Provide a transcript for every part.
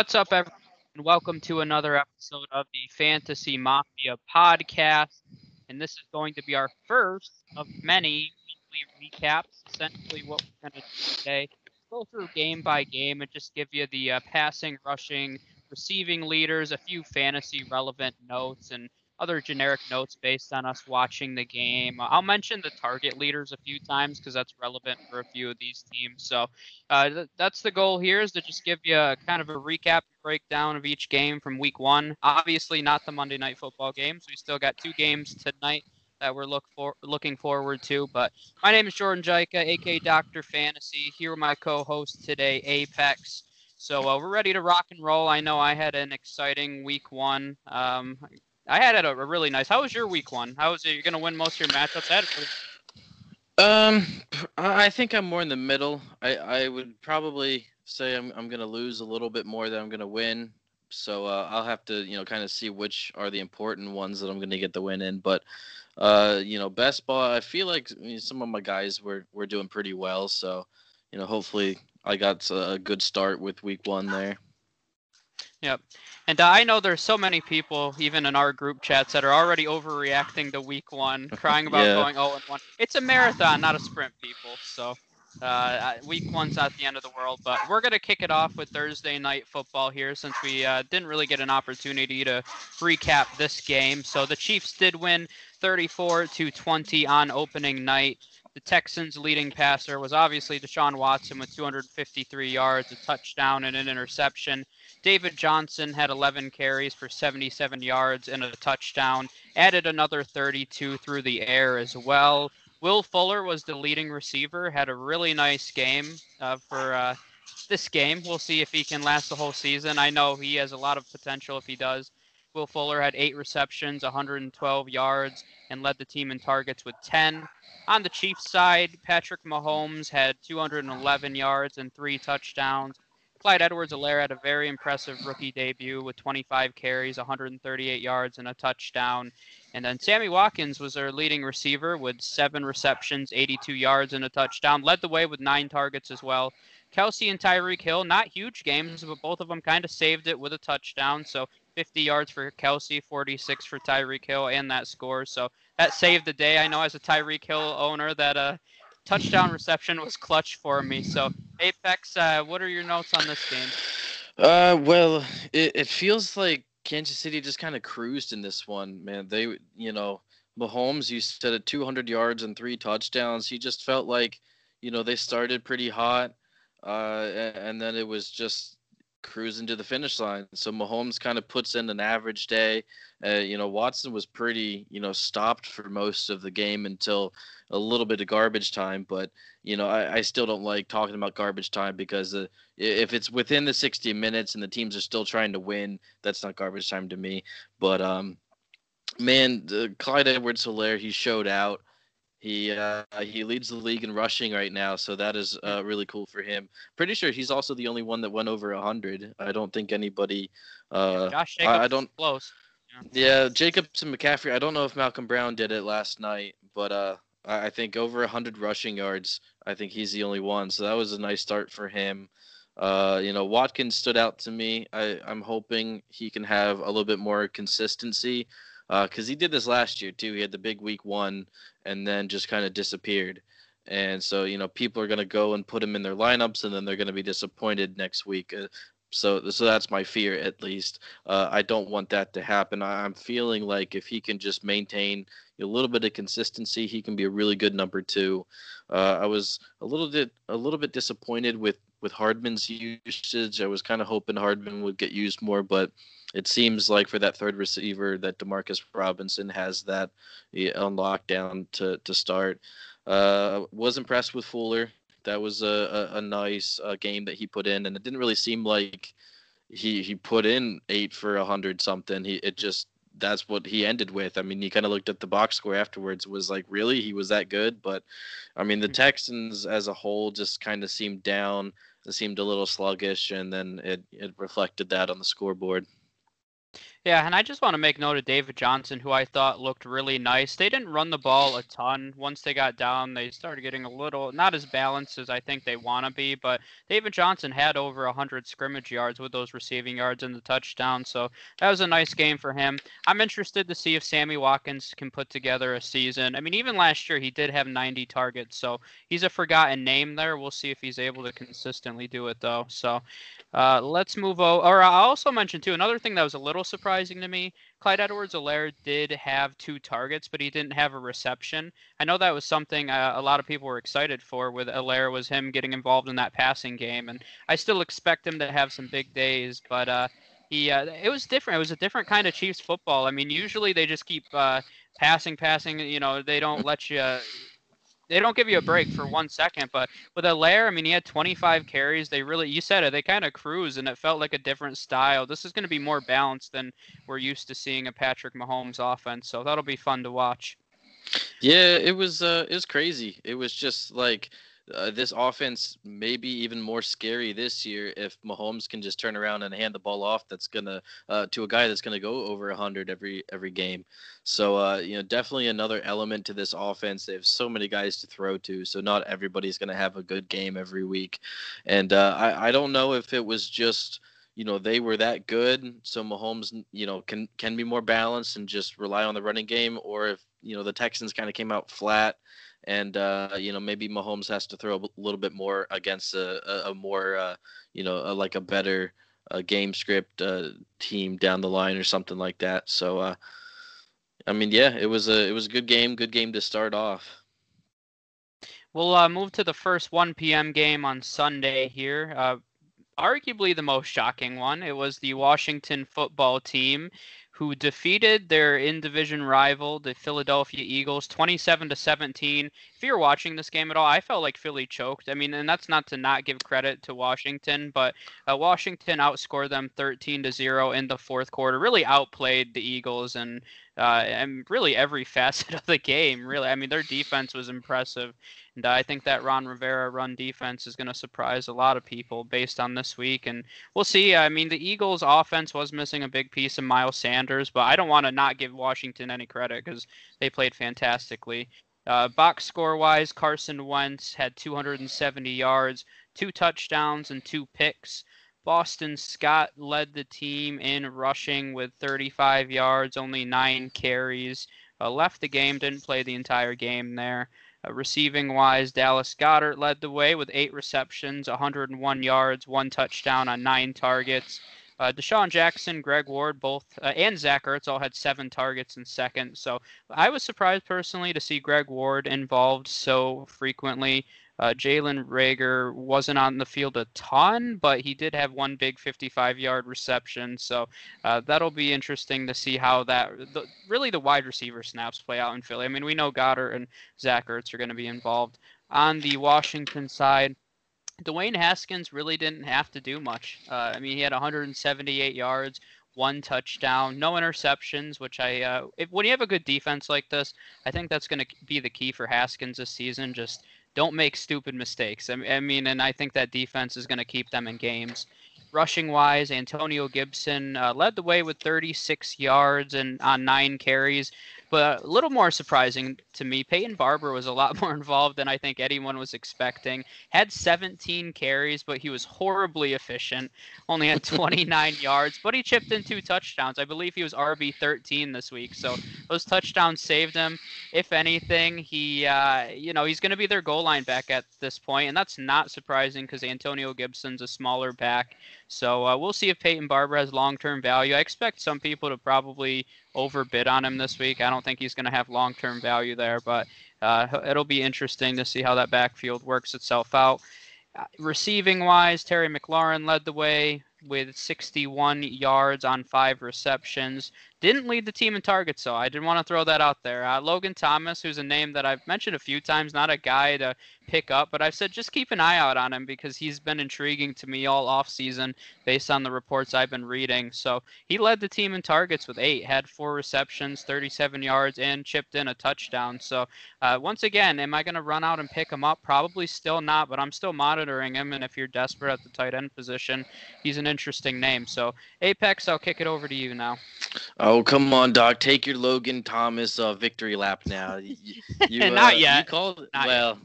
What's up, everyone? And welcome to another episode of the Fantasy Mafia podcast. And this is going to be our first of many weekly recaps. Essentially, what we're going to do today go through game by game and just give you the uh, passing, rushing, receiving leaders, a few fantasy relevant notes, and other generic notes based on us watching the game. I'll mention the target leaders a few times because that's relevant for a few of these teams. So uh, th- that's the goal here is to just give you a, kind of a recap breakdown of each game from week one. Obviously, not the Monday night football games. We still got two games tonight that we're look for looking forward to. But my name is Jordan Jaika, aka Doctor Fantasy. Here with my co-host today, Apex. So uh, we're ready to rock and roll. I know I had an exciting week one. Um, I had a, a really nice. How was your week one? How was it? You're gonna win most of your matchups. I had Um, I think I'm more in the middle. I, I would probably say I'm I'm gonna lose a little bit more than I'm gonna win. So uh, I'll have to you know kind of see which are the important ones that I'm gonna get the win in. But uh, you know, best ball. I feel like some of my guys were were doing pretty well. So you know, hopefully I got a good start with week one there. Yep. And uh, I know there's so many people, even in our group chats, that are already overreacting to week one, crying about Yeah. going 0 and 1. It's a marathon, not a sprint, people. So uh, week one's not the end of the world. But we're going to kick it off with Thursday night football here since we uh, didn't really get an opportunity to recap this game. So the Chiefs did win 34 to 20 on opening night. The Texans' leading passer was obviously Deshaun Watson with 253 yards, a touchdown, and an interception. David Johnson had 11 carries for 77 yards and a touchdown, added another 32 through the air as well. Will Fuller was the leading receiver, had a really nice game uh, for uh, this game. We'll see if he can last the whole season. I know he has a lot of potential if he does. Will Fuller had eight receptions, 112 yards, and led the team in targets with 10. On the Chiefs side, Patrick Mahomes had 211 yards and three touchdowns. Clyde Edwards-Helaire had a very impressive rookie debut with 25 carries, 138 yards, and a touchdown. And then Sammy Watkins was their leading receiver with seven receptions, 82 yards, and a touchdown. Led the way with nine targets as well. Kelce and Tyreek Hill, not huge games, but both of them kind of saved it with a touchdown. So 50 yards for Kelce, 46 for Tyreek Hill, and that score. So that saved the day. I know as a Tyreek Hill owner that uh, touchdown reception was clutch for me. So Apex, uh, what are your notes on this game? Uh, well, it, it feels like Kansas City just kind of cruised in this one, man. They, you know, Mahomes, you said at 200 yards and three touchdowns. He just felt like, you know, they started pretty hot, uh, and then it was just cruising to the finish line. So Mahomes kind of puts in an average day. Uh, you know, Watson was pretty, you know, stopped for most of the game until a little bit of garbage time. But you know, I, I still don't like talking about garbage time because uh, if it's within the 60 minutes and the teams are still trying to win, that's not garbage time to me. But um, man, the Clyde Edwards-Helaire, he showed out. He uh, he leads the league in rushing right now, so that is uh, really cool for him. Pretty sure he's also the only one that went over hundred. I don't think anybody. Uh, Josh I- Jacobs I was don't- close. yeah, Jacobs and McCaffrey. I don't know if Malcolm Brown did it last night, but uh, I I think over 100 rushing yards. I think he's the only one. So that was a nice start for him. Uh, you know, Watkins stood out to me. I, I'm hoping he can have a little bit more consistency because he did this last year too. He had the big week one and then just kind of disappeared. And so, you know, people are going to go and put him in their lineups and then they're going to be disappointed next week. Uh, so, so that's my fear at least. Uh, I don't want that to happen. I, I'm feeling like if he can just maintain a little bit of consistency, he can be a really good number two. Uh, I was a little bit a little bit disappointed with with Hardman's usage. I was kind of hoping Hardman would get used more, but it seems like for that third receiver that Demarcus Robinson has that yeah, on lockdown to to start. Uh, was impressed with Fuller. That was a, a, a nice uh, game that he put in, and it didn't really seem like he he put in eight for a hundred something. He it just that's what he ended with. I mean, he kind of looked at the box score afterwards, was like, really, he was that good. But I mean, the Mhm. Texans as a whole just kind of seemed down. It seemed a little sluggish, and then it it reflected that on the scoreboard. Yeah, and I just want to make note of David Johnson, who I thought looked really nice. They didn't run the ball a ton. Once they got down, they started getting a little not as balanced as I think they want to be. But David Johnson had over 100 scrimmage yards with those receiving yards and the touchdown, so that was a nice game for him. I'm interested to see if Sammy Watkins can put together a season. I mean, even last year he did have 90 targets, so he's a forgotten name there. We'll see if he's able to consistently do it though. So uh, let's move over. Or I also mentioned too another thing that was a little surprising to me. Clyde Edwards-Helaire did have two targets, but he didn't have a reception. I know that was something uh, a lot of people were excited for. With Helaire was him getting involved in that passing game, and I still expect him to have some big days. But uh, he, uh, it was different. It was a different kind of Chiefs football. I mean, usually they just keep uh, passing, passing. You know, they don't let you they don't give you a break for one second. But with Helaire, I mean, he had 25 carries. They really, you said it, they kind of cruise, and it felt like a different style. This is going to be more balanced than we're used to seeing a Patrick Mahomes offense. So that'll be fun to watch. Yeah, it was. Uh, it was crazy. It was just like uh, this offense may be even more scary this year if Mahomes can just turn around and hand the ball off. That's gonna uh, to a guy that's gonna go over hundred every every game. So uh, you know, definitely another element to this offense. They have so many guys to throw to, so not everybody's gonna have a good game every week. And uh, I I don't know if it was just you know they were that good, so Mahomes you know can can be more balanced and just rely on the running game, or if you know the Texans kind of came out flat and uh, you know maybe Mahomes has to throw a little bit more against a, a, a more uh, you know a, like a better uh, game script uh, team down the line or something like that. So uh, I mean, yeah, it was a it was a good game, good game to start off. We'll uh, move to the first 1 p.m. game on Sunday here. arguably the most shocking one. It was the Washington football team who defeated their in-division rival, the Philadelphia Eagles, 27 to 17. If you're watching this game at all, I felt like Philly choked. I mean, and that's not to not give credit to Washington, but uh, Washington outscored them 13 to 0 in the fourth quarter. Really outplayed the Eagles and uh, and really every facet of the game. Really, I mean, their defense was impressive. And I think that Ron Rivera run defense is going to surprise a lot of people based on this week. And we'll see. I mean, the Eagles' offense was missing a big piece of Miles Sanders, but I don't want to not give Washington any credit because they played fantastically. Uh, box score wise, Carson Wentz had 270 yards, two touchdowns, and two picks. Boston Scott led the team in rushing with 35 yards, only nine carries. Uh, left the game, didn't play the entire game there. Uh, receiving wise, Dallas Goedert led the way with eight receptions, 101 yards, one touchdown on nine targets. Uh, DeSean Jackson, Greg Ward, both, uh, and Zach Ertz all had seven targets in second. So I was surprised personally to see Greg Ward involved so frequently. Uh, Jalen Reagor wasn't on the field a ton, but he did have one big 55-yard reception. So uh, that'll be interesting to see how that the, really the wide receiver snaps play out in Philly. I mean, we know Goedert and Zach Ertz are going to be involved. On the Washington side, Dwayne Haskins really didn't have to do much. Uh, I mean, he had 178 yards, one touchdown, no interceptions. Which I, uh, if, when you have a good defense like this, I think that's going to be the key for Haskins this season. Just don't make stupid mistakes. I mean, and I think that defense is going to keep them in games. Rushing wise, Antonio Gibson uh, led the way with 36 yards and on nine carries. But a little more surprising to me, Peyton Barber was a lot more involved than I think anyone was expecting. Had 17 carries, but he was horribly efficient. Only had 29 yards, but he chipped in two touchdowns. I believe he was RB 13 this week, so those touchdowns saved him. If anything, he, uh, you know, he's going to be their goal line back at this point, and that's not surprising because Antonio Gibson's a smaller back. So uh, we'll see if Peyton Barber has long-term value. I expect some people to probably overbid on him this week. I don't think he's going to have long term value there, but uh, it'll be interesting to see how that backfield works itself out. Uh, receiving wise, Terry McLaurin led the way with 61 yards on five receptions. Didn't lead the team in targets, so I didn't want to throw that out there. Uh, Logan Thomas, who's a name that I've mentioned a few times, not a guy to pick up, but I've said just keep an eye out on him because he's been intriguing to me all off season based on the reports I've been reading. So he led the team in targets with eight, had four receptions, 37 yards, and chipped in a touchdown. So uh, once again, am I going to run out and pick him up? Probably still not, but I'm still monitoring him. And if you're desperate at the tight end position, he's an interesting name. So Apex, I'll kick it over to you now. Oh come on, Doc! Take your Logan Thomas uh, victory lap now. You, you, Not uh, yet. You called Not well.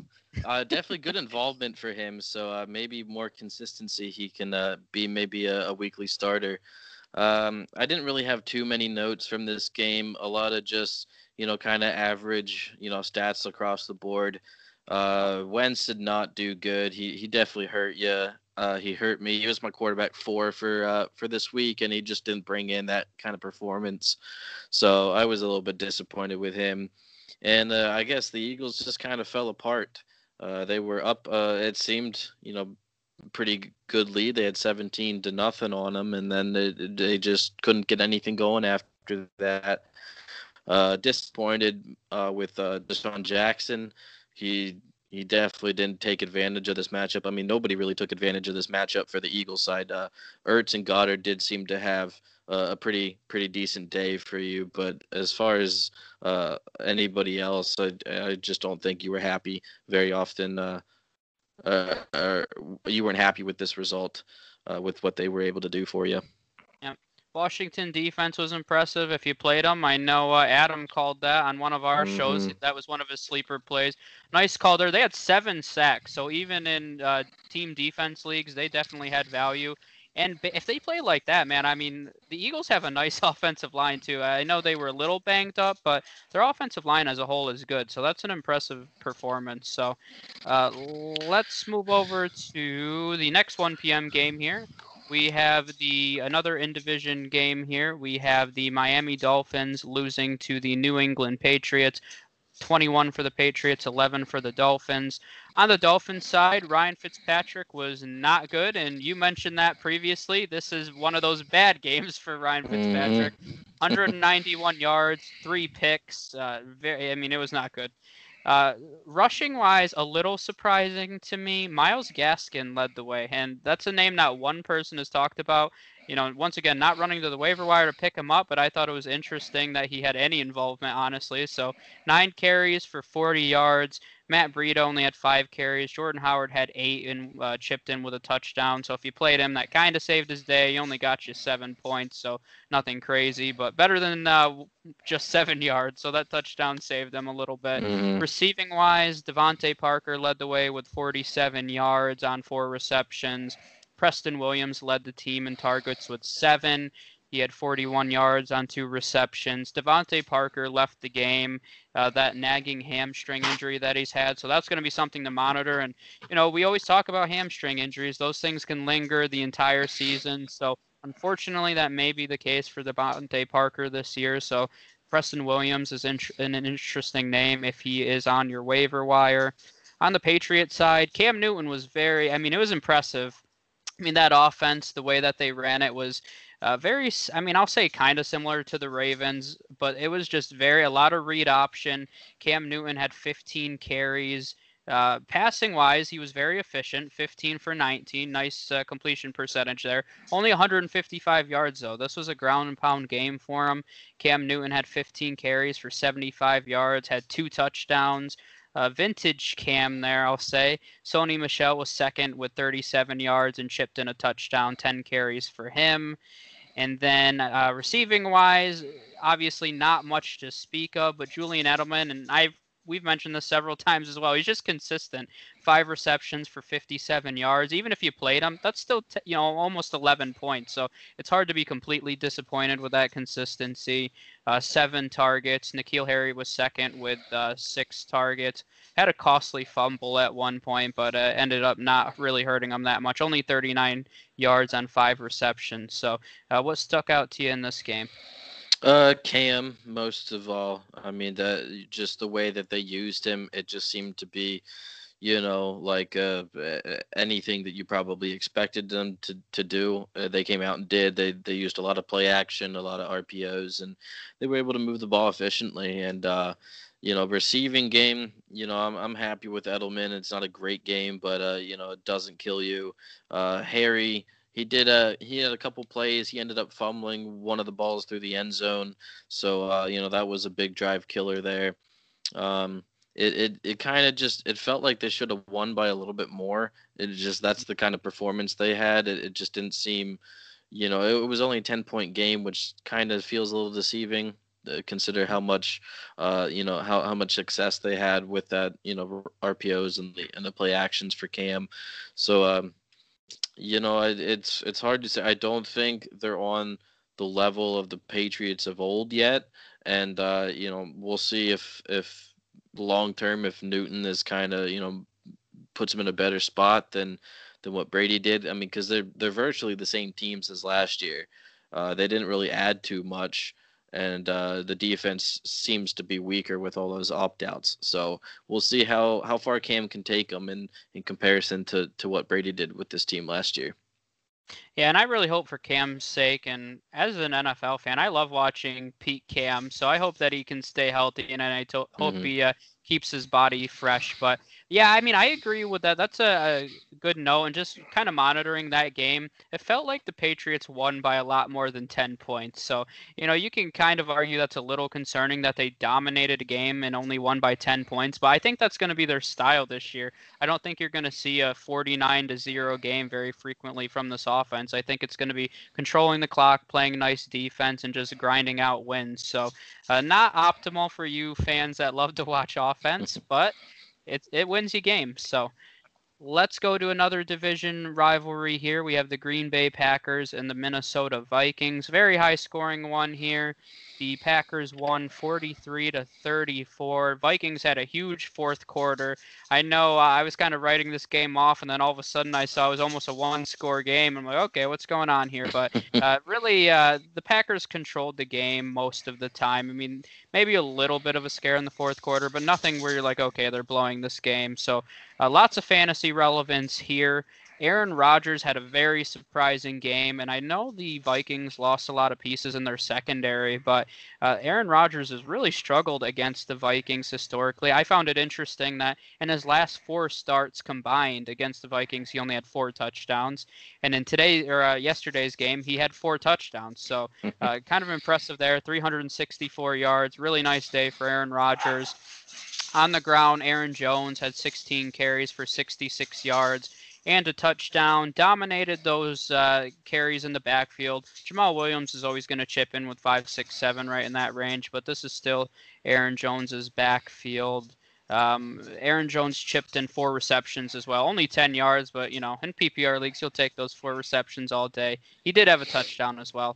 uh, definitely good involvement for him. So uh, maybe more consistency. He can uh, be maybe a, a weekly starter. Um, I didn't really have too many notes from this game. A lot of just you know kind of average you know stats across the board. Uh, Wentz did not do good. He he definitely hurt you. Uh, he hurt me. He was my quarterback four for uh, for this week, and he just didn't bring in that kind of performance. So I was a little bit disappointed with him. And uh, I guess the Eagles just kind of fell apart. Uh, they were up. Uh, it seemed, you know, pretty good lead. They had 17 to nothing on them, and then they, they just couldn't get anything going after that. Uh, disappointed with DeSean Jackson. He he definitely didn't take advantage of this matchup. I mean, nobody really took advantage of this matchup for the Eagles side. Uh, Ertz and Goedert did seem to have uh, a pretty pretty decent day for you, but as far as uh, anybody else, I, I just don't think you were happy very often. Uh, uh, you weren't happy with this result, uh, with what they were able to do for you. Washington defense was impressive. If you played them, I know uh, Adam called that on one of our mm-hmm. shows. That was one of his sleeper plays. Nice call there. They had seven sacks, so even in uh, team defense leagues, they definitely had value. And if they play like that, man, I mean, the Eagles have a nice offensive line too. I know they were a little banged up, but their offensive line as a whole is good. So that's an impressive performance. So uh, let's move over to the next 1 p.m. game here. We have the another in division game here. We have the Miami Dolphins losing to the New England Patriots. 21 for the Patriots, 11 for the Dolphins. On the Dolphins side, Ryan Fitzpatrick was not good, and you mentioned that previously. This is one of those bad games for Ryan mm-hmm. Fitzpatrick. Mm-hmm. 191 yards, three picks. Uh, very, I mean, it was not good. Uh, rushing wise, a little surprising to me. Myles Gaskin led the way, and that's a name not one person has talked about. You know, once again, not running to the waiver wire to pick him up, but I thought it was interesting that he had any involvement, honestly. So, nine carries for 40 yards. Matt Breida only had five carries. Jordan Howard had eight and uh, chipped in with a touchdown. So if you played him, that kind of saved his day. He only got you seven points, so nothing crazy, but better than uh, just seven yards. So that touchdown saved them a little bit. Mm-hmm. Receiving wise, DeVante Parker led the way with 47 yards on four receptions. Preston Williams led the team in targets with seven. He had 41 yards on two receptions. DeVante Parker left the game, uh, that nagging hamstring injury that he's had. So that's going to be something to monitor. And, you know, we always talk about hamstring injuries. Those things can linger the entire season. So unfortunately, that may be the case for DeVante Parker this year. So Preston Williams is in, an interesting name if he is on your waiver wire. On the Patriot side, Cam Newton was very, I mean, it was impressive. I mean, that offense, the way that they ran it was uh, very, I mean, I'll say kind of similar to the Ravens, but it was just very a lot of read option. Cam Newton had 15 carries. Uh, passing wise, he was very efficient, 15 for 19, nice uh, completion percentage there. Only 155 yards though. This was a ground and pound game for him. Cam Newton had 15 carries for 75 yards, had two touchdowns. Uh, vintage Cam there, I'll say. Sony Michel was second with 37 yards and chipped in a touchdown, 10 carries for him. And then uh, receiving wise, obviously not much to speak of, but Julian Edelman, and I've we've mentioned this several times as well. He's just consistent. Five receptions for 57 yards. Even if you played him, that's still t- you know almost 11 points. So it's hard to be completely disappointed with that consistency. Uh, seven targets. N'Keal Harry was second with uh, six targets. Had a costly fumble at one point, but uh, ended up not really hurting him that much. Only 39 yards on five receptions. So uh, what stuck out to you in this game? Uh, Cam, most of all. I mean, that just the way that they used him, it just seemed to be, you know, like uh, anything that you probably expected them to, to do. Uh, they came out and did. They they used a lot of play action, a lot of RPOs, and they were able to move the ball efficiently. And uh, you know, receiving game, you know, I'm I'm happy with Edelman. It's not a great game, but uh, you know, it doesn't kill you. Uh, Harry. He did a he had a couple plays. He ended up fumbling one of the balls through the end zone, so uh, you know that was a big drive killer there. Um, it it, it kind of just it felt like they should have won by a little bit more. It just that's the kind of performance they had. It, it just didn't seem, you know, it, was only a ten point game, which kind of feels a little deceiving. Uh, consider how much, uh, you know, how, how much success they had with that, you know, RPOs and the and the play actions for Cam. So, um, you know, it, it's it's hard to say. I don't think they're on the level of the Patriots of old yet, and uh, you know, we'll see if if long term if Newton is kind of you know puts him in a better spot than than what Brady did. I mean, because they're they're virtually the same teams as last year. Uh, they didn't really add too much, and uh, the defense seems to be weaker with all those opt outs. So we'll see how how far Cam can take them in in comparison to to what Brady did with this team last year. Yeah, and I really hope for Cam's sake, and as an NFL fan, I love watching Pete Cam. So I hope that he can stay healthy, and I to- hope mm-hmm. he uh, keeps his body fresh. But yeah, I mean, I agree with that. That's a, a good note. And just kind of monitoring that game, it felt like the Patriots won by a lot more than 10 points. So, you know, you can kind of argue that's a little concerning that they dominated a game and only won by 10 points. But I think that's going to be their style this year. I don't think you're going to see a 49 to 0 game very frequently from this offense. I think it's going to be controlling the clock, playing nice defense, and just grinding out wins. So, uh, not optimal for you fans that love to watch offense, but it it wins you games. So let's go to another division rivalry here. We have the Green Bay Packers and the Minnesota Vikings. Very high scoring one here. The Packers won 43 to 34. Vikings had a huge fourth quarter. I know uh, I was kind of writing this game off, and then all of a sudden I saw it was almost a one-score game. I'm like, okay, what's going on here? But uh, really, uh, the Packers controlled the game most of the time. I mean, maybe a little bit of a scare in the fourth quarter, but nothing where you're like, okay, they're blowing this game. So uh, lots of fantasy relevance here. Aaron Rodgers had a very surprising game, and I know the Vikings lost a lot of pieces in their secondary, but uh, Aaron Rodgers has really struggled against the Vikings historically. I found it interesting that in his last four starts combined against the Vikings, he only had four touchdowns, and in today or uh, yesterday's game, he had four touchdowns. So, uh, kind of impressive there. 364 yards, really nice day for Aaron Rodgers. On the ground, Aaron Jones had 16 carries for 66 yards and a touchdown. Dominated those uh, carries in the backfield. Jamaal Williams is always going to chip in with five, six, seven, right in that range, but this is still Aaron Jones's backfield. Um, Aaron Jones chipped in four receptions as well, only 10 yards, but you know, in PPR leagues, you'll take those four receptions all day. He did have a touchdown as well.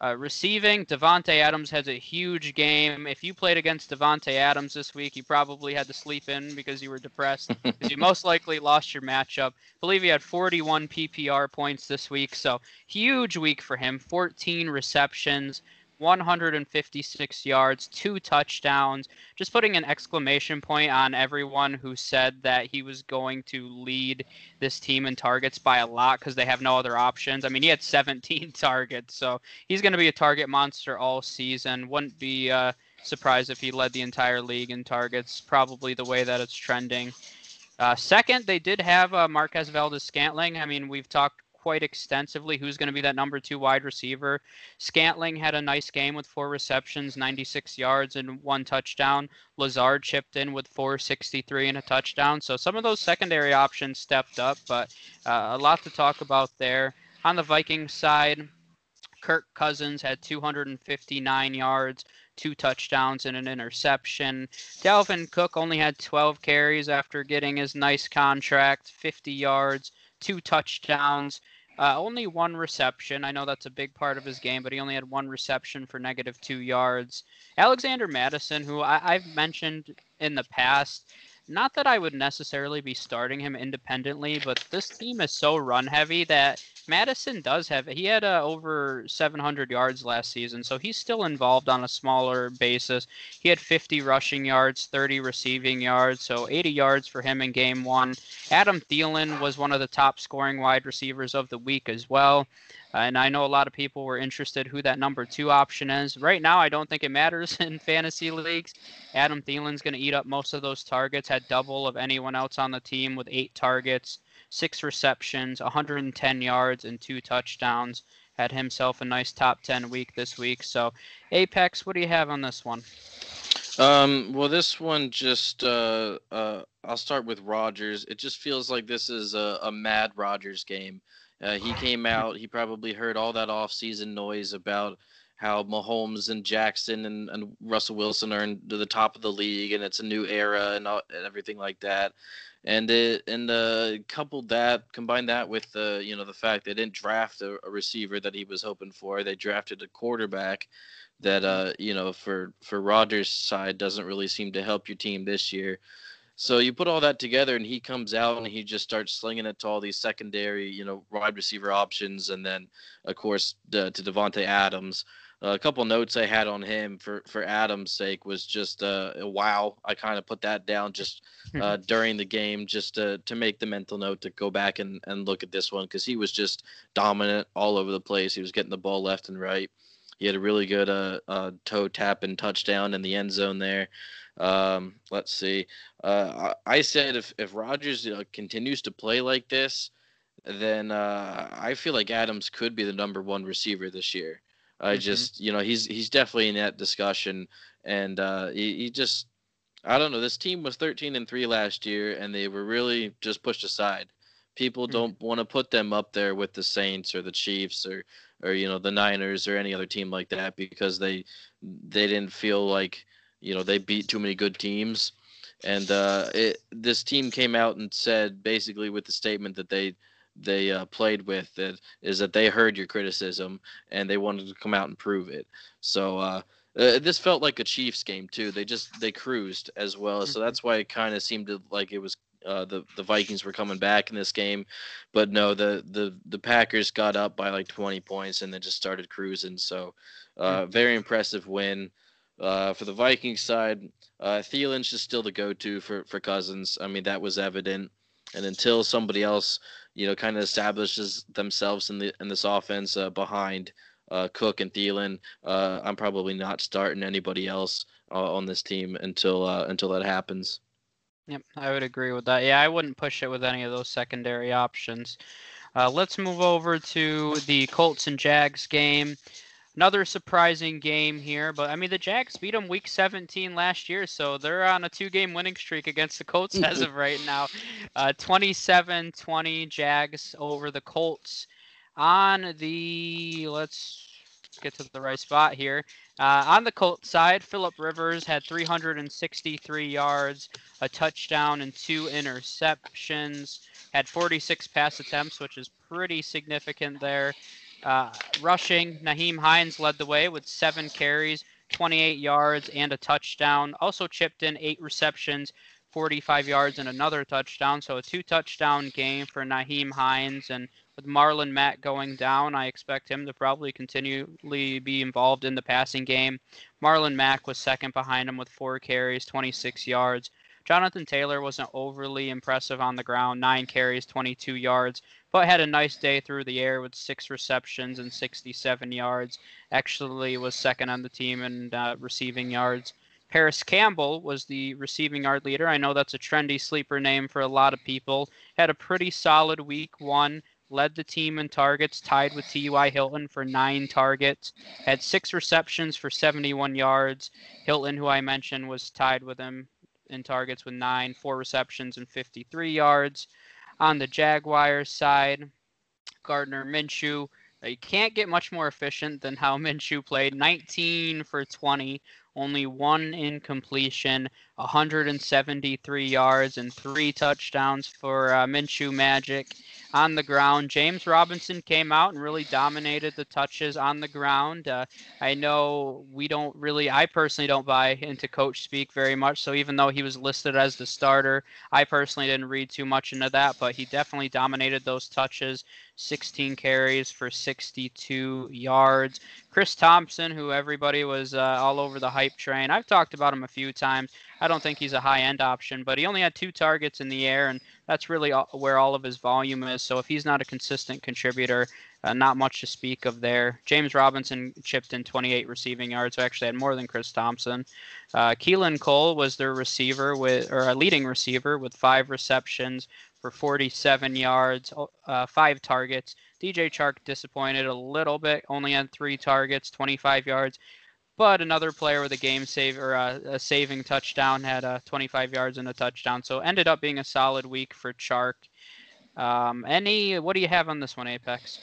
Uh, receiving, Davante Adams has a huge game. If you played against Davante Adams this week, you probably had to sleep in because you were depressed. because you most likely lost your matchup. I believe he had 41 PPR points this week, so huge week for him. 14 receptions, 156 yards, two touchdowns. Just putting an exclamation point on everyone who said that he was going to lead this team in targets by a lot because they have no other options. I mean, he had 17 targets, so he's going to be a target monster all season. Wouldn't be uh, surprised if he led the entire league in targets, probably the way that it's trending. Uh, second, they did have uh, Marquez Valdes Scantling. I mean, we've talked quite extensively who's going to be that number two wide receiver. Scantling had a nice game with four receptions, 96 yards, and one touchdown. Lazard chipped in with 463 and a touchdown. So some of those secondary options stepped up, but uh, a lot to talk about there. On the Vikings side, Kirk Cousins had 259 yards, two touchdowns, and an interception. Dalvin Cook only had 12 carries after getting his nice contract, 50 yards, two touchdowns. Uh, only one reception. I know that's a big part of his game, but he only had one reception for negative two yards. Alexander Mattison, who I, have mentioned in the past, not that I would necessarily be starting him independently, but this team is so run heavy that Mattison does have. He had uh, over 700 yards last season, so he's still involved on a smaller basis. He had 50 rushing yards, 30 receiving yards, so 80 yards for him in game one. Adam Thielen was one of the top scoring wide receivers of the week as well. Uh, and I know a lot of people were interested who that number two option is. Right now, I don't think it matters in fantasy leagues. Adam Thielen's going to eat up most of those targets, had double of anyone else on the team with eight targets, six receptions, 110 yards, and two touchdowns. Had himself a nice top 10 week this week. So, Apex, what do you have on this one? Um, well, this one just uh, uh, I'll start with Rodgers. It just feels like this is a, a mad Rodgers game. Uh, he came out. He probably heard all that off-season noise about how Mahomes and Jackson and, and Russell Wilson are in, to the top of the league, and it's a new era and, all, and everything like that. And it and uh, coupled that, combined that with the you know the fact they didn't draft a, a receiver that he was hoping for. They drafted a quarterback that uh you know for for Rodgers' side doesn't really seem to help your team this year. So you put all that together, and he comes out and he just starts slinging it to all these secondary, you know, wide receiver options, and then of course to, to Davante Adams. Uh, a couple notes I had on him for for Adams' sake was just uh, wow. I kind of put that down just uh, during the game, just to to make the mental note to go back and and look at this one because he was just dominant all over the place. He was getting the ball left and right. He had a really good uh, uh, toe tap and touchdown in the end zone there. Um, let's see. Uh, I said if if Rodgers continues to play like this, then uh, I feel like Adams could be the number one receiver this year. I mm-hmm. just you know he's he's definitely in that discussion, and uh, he, he just I don't know. This team was 13 and three last year, and they were really just pushed aside. People mm-hmm. don't want to put them up there with the Saints or the Chiefs or or you know the Niners or any other team like that because they they didn't feel like you know, they beat too many good teams, and uh, it, this team came out and said basically with the statement that they they uh, played with that is that they heard your criticism and they wanted to come out and prove it. So uh, uh, this felt like a Chiefs game too. They just they cruised as well, so mm-hmm. that's why it kind of seemed to like it was uh, the the Vikings were coming back in this game, but no, the the the Packers got up by like 20 points and then just started cruising. So, uh, mm-hmm. very impressive win. Uh, for the Vikings side, uh, Thielen's just still the go-to for, for Cousins. I mean, that was evident. And until somebody else, you know, kind of establishes themselves in the in this offense uh, behind uh, Cook and Thielen, uh, I'm probably not starting anybody else uh, on this team until uh, until that happens. Yep, I would agree with that. Yeah, I wouldn't push it with any of those secondary options. Uh, let's move over to the Colts and Jags game. Another surprising game here, but I mean the Jags beat them week 17 last year, so they're on a two-game winning streak against the Colts as of right now. 27-20 uh, Jags over the Colts. On the let's get to the right spot here. Uh, on the Colts side, Philip Rivers had 363 yards, a touchdown, and two interceptions. Had 46 pass attempts, which is pretty significant there. Uh, rushing, Nyheim Hines led the way with seven carries, 28 yards, and a touchdown. Also chipped in eight receptions, 45 yards, and another touchdown. So a two touchdown game for Nyheim Hines. And with Marlon Mack going down, I expect him to probably continually be involved in the passing game. Marlon Mack was second behind him with four carries, 26 yards. Jonathan Taylor wasn't overly impressive on the ground, nine carries, 22 yards, but had a nice day through the air with six receptions and 67 yards. Actually, was second on the team in uh, receiving yards. Parris Campbell was the receiving yard leader. I know that's a trendy sleeper name for a lot of people. Had a pretty solid week one. Led the team in targets, tied with T.Y. Hilton for nine targets. Had six receptions for 71 yards. Hilton, who I mentioned, was tied with him in targets with nine, four receptions, and 53 yards. On the Jaguars side, Gardner Minshew. You can't get much more efficient than how Minshew played. 19 for 20, only one incompletion, 173 yards, and three touchdowns for uh, Minshew Magic. On the ground. James Robinson came out and really dominated the touches on the ground. Uh, I know we don't really, I personally don't buy into coach speak very much. So even though he was listed as the starter, I personally didn't read too much into that, but he definitely dominated those touches. 16 carries for 62 yards. Chris Thompson, who everybody was uh, all over the hype train, I've talked about him a few times. I don't think he's a high end option, but he only had two targets in the air, and that's really where all of his volume is. So if he's not a consistent contributor, uh, not much to speak of there. James Robinson chipped in 28 receiving yards, so actually had more than Chris Thompson. Uh, Keelan Cole was their receiver with, or a leading receiver with five receptions for 47 yards, uh, five targets. DJ Chark disappointed a little bit, only had three targets, 25 yards. But another player with a game save or a, a saving touchdown had uh, 25 yards and a touchdown. So ended up being a solid week for Chark. Um, any? What do you have on this one, Apex?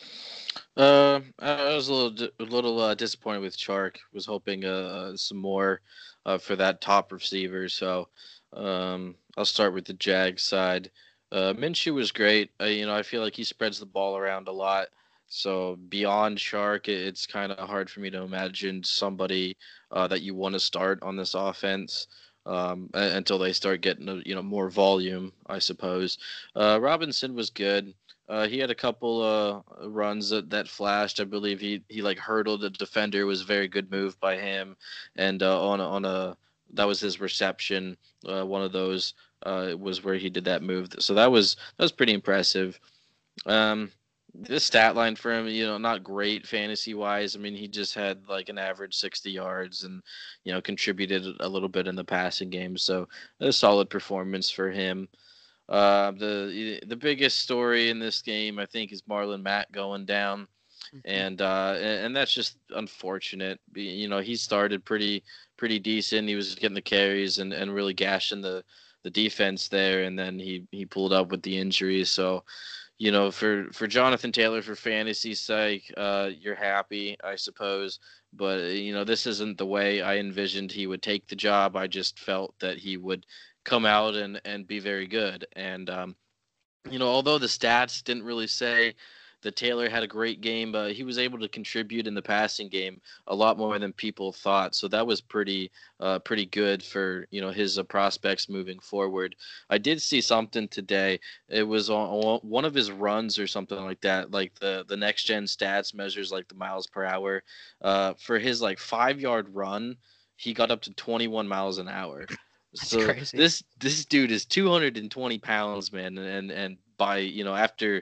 Uh, I was a little a little uh, disappointed with Chark. Was hoping uh, some more uh, for that top receiver. So um, I'll start with the Jag side. Uh, Minshew was great. Uh, you know, I feel like he spreads the ball around a lot. So beyond Chark, it's kind of hard for me to imagine somebody uh, that you want to start on this offense um, until they start getting uh, you know more volume, I suppose. Uh, Robinson was good. Uh, he had a couple uh, runs that, that flashed. I believe he he like hurdled a defender. It was a very good move by him, and uh, on a, on a that was his reception. Uh, one of those was where he did that move. So that was that was pretty impressive. Um, this stat line for him, you know, not great fantasy wise. I mean, he just had like an average 60 yards and, you know, contributed a little bit in the passing game. So a solid performance for him. Uh, the the biggest story in this game, I think, is Marlon Mack going down, mm-hmm. and uh, and that's just unfortunate. You know, he started pretty pretty decent. He was getting the carries and, and really gashing the the defense there, and then he he pulled up with the injuries. So you know, for for Jonathan Taylor for fantasy's sake, uh, you're happy, I suppose. But uh, you know, this isn't the way I envisioned he would take the job. I just felt that he would come out and and be very good. And um, you know, although the stats didn't really say that Taylor had a great game. but he was able to contribute in the passing game a lot more than people thought. So that was pretty uh, pretty good for you know his uh, prospects moving forward. I did see something today. It was on one of his runs or something like that. Like the the next gen stats measures like the miles per hour. Uh, for his like five yard run, he got up to 21 miles an hour. That's so crazy. this this dude is 220 pounds, man, and and by you know after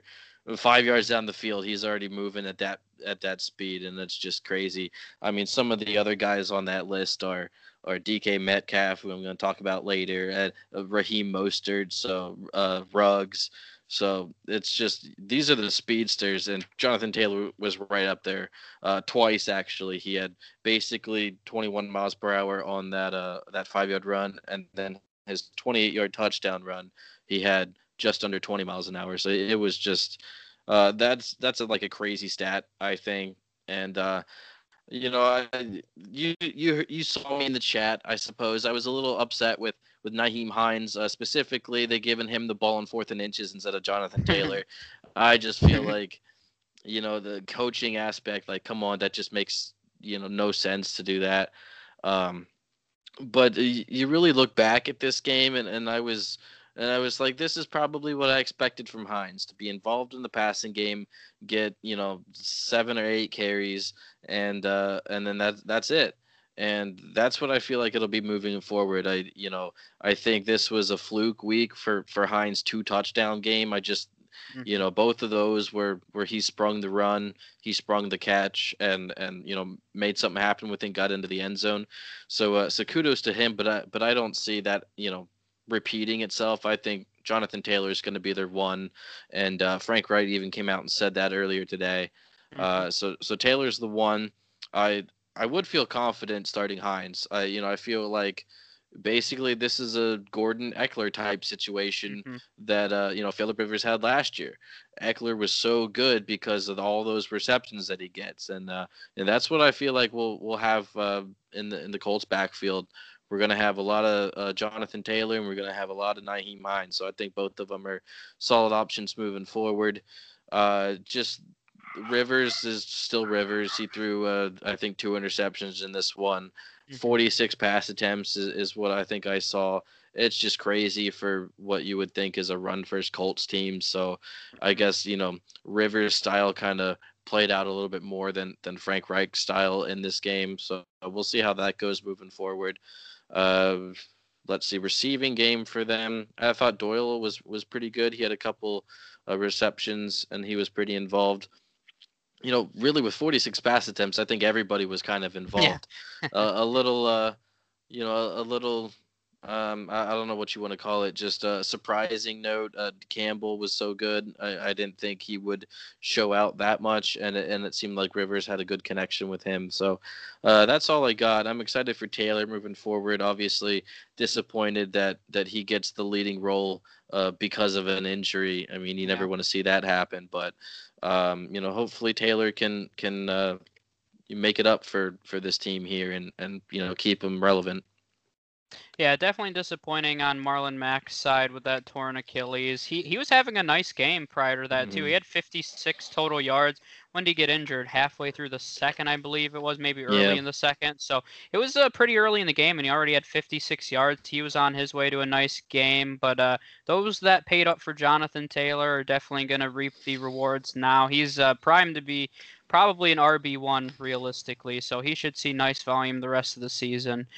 five yards down the field, he's already moving at that at that speed, and that's just crazy. I mean, some of the other guys on that list are are DK Metcalf, who I'm going to talk about later, and uh, Raheem Mostert, so uh, Ruggs. So it's just these are the speedsters, and Jonathan Taylor was right up there uh, twice. Actually, he had basically 21 miles per hour on that uh, that five yard run, and then his 28 yard touchdown run, he had just under 20 miles an hour. So it was just uh, that's that's a, like a crazy stat, I think. And uh, you know, I, you you you saw me in the chat. I suppose I was a little upset with with Nyheim Hines uh, specifically. They given him the ball in fourth and inches instead of Jonathan Taylor. I just feel like you know the coaching aspect. Like, come on, that just makes you know no sense to do that. Um, but you really look back at this game, and, and I was and I was like, this is probably what I expected from Hines to be involved in the passing game, get you know seven or eight carries, and uh, and then that that's it. And that's what I feel like it'll be moving forward. I you know I think this was a fluke week for for Hines two touchdown game. I just mm-hmm. you know both of those were where he sprung the run, he sprung the catch, and and you know made something happen with him, got into the end zone. So uh, so kudos to him. But I but I don't see that you know repeating itself. I think Jonathan Taylor is going to be their one, and uh, Frank Reich even came out and said that earlier today. Mm-hmm. Uh, so so Taylor's the one. I I would feel confident starting Hines. I you know I feel like basically this is a Gordon Ekeler type situation mm-hmm. that uh, you know Philip Rivers had last year. Ekeler was so good because of all those receptions that he gets, and uh, and that's what I feel like we'll we'll have uh, in the in the Colts backfield we're going to have a lot of uh, Jonathan Taylor and we're going to have a lot of Nyheim Hines. So I think both of them are solid options moving forward. Uh, just Rivers is still Rivers. He threw, uh, I think, two interceptions in this one. Mm-hmm. 46 pass attempts is, is what I think I saw. It's just crazy for what you would think is a run first Colts team. So I guess, you know, Rivers style kind of played out a little bit more than than Frank Reich style in this game. So we'll see how that goes moving forward. Uh, let's see, receiving game for them. I thought Doyle was was pretty good. He had a couple uh, receptions and he was pretty involved. You know, really with 46 pass attempts, I think everybody was kind of involved. Yeah. uh, a little, uh, you know, a, a little um, I, I, don't know what you want to call it. Just a surprising note. Uh, Campbell was so good. I, I, didn't think he would show out that much, and it, and it seemed like Rivers had a good connection with him. So uh, that's all I got. I'm excited for Taylor moving forward. Obviously, disappointed that that he gets the leading role uh, because of an injury. I mean, you never want to see that happen, but um, you know, hopefully Taylor can can uh, make it up for for this team here and and you know keep him relevant. Yeah, definitely disappointing on Marlon Mack's side with that torn Achilles. He he was having a nice game prior to that mm-hmm. too. He had 56 total yards. When did he get injured? Halfway through the second, I believe it was, maybe early yeah. in the second. So it was uh, pretty early in the game, and he already had 56 yards. He was on his way to a nice game. But uh, those that paid up for Jonathan Taylor are definitely going to reap the rewards now. He's uh, primed to be probably an RB1 realistically, so he should see nice volume the rest of the season.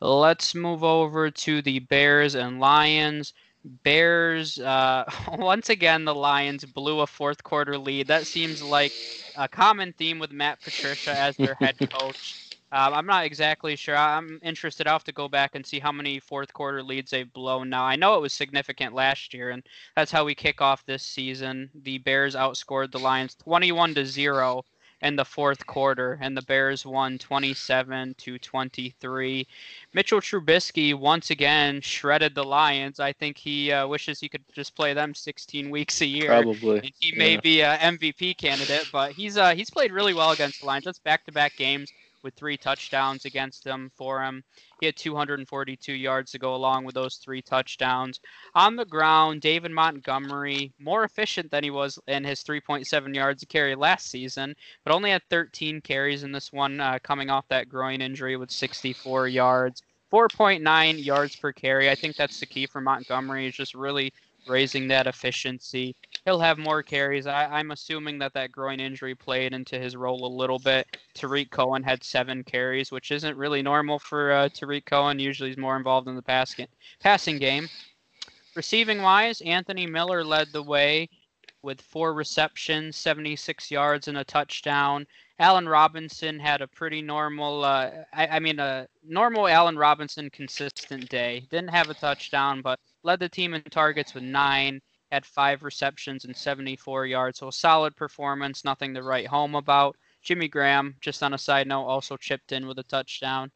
Let's move over to the Bears and Lions. Bears, uh, once again, the Lions blew a fourth quarter lead. That seems like a common theme with Matt Patricia as their head coach. Um, I'm not exactly sure. I'm interested. I'll have to go back and see how many fourth quarter leads they've blown now. I know it was significant last year, and that's how we kick off this season. The Bears outscored the Lions 21 to 0 in the fourth quarter, and the Bears won 27 to 23. Mitchell Trubisky once again shredded the Lions. I think he uh, wishes he could just play them 16 weeks a year. Probably. And he may yeah. be an MVP candidate, but he's uh, he's played really well against the Lions. That's back-to-back games with three touchdowns against them for him. He had 242 yards to go along with those three touchdowns. On the ground, David Montgomery, more efficient than he was in his 3.7 yards a carry last season, but only had 13 carries in this one, uh, coming off that groin injury with 64 yards. 4.9 yards per carry. I think that's the key for Montgomery, is just really raising that efficiency. He'll have more carries. I, am assuming that that groin injury played into his role a little bit. Tarik Cohen had seven carries, which isn't really normal for uh, Tarik Cohen. Usually he's more involved in the pass ga- passing game. Receiving wise, Anthony Miller led the way with four receptions, 76 yards, and a touchdown. Allen Robinson had a pretty normal, uh, I, I, mean, a normal Allen Robinson consistent day. Didn't have a touchdown, but led the team in targets with nine, had five receptions and 74 yards. So a solid performance, nothing to write home about. Jimmy Graham, just on a side note, also chipped in with a touchdown.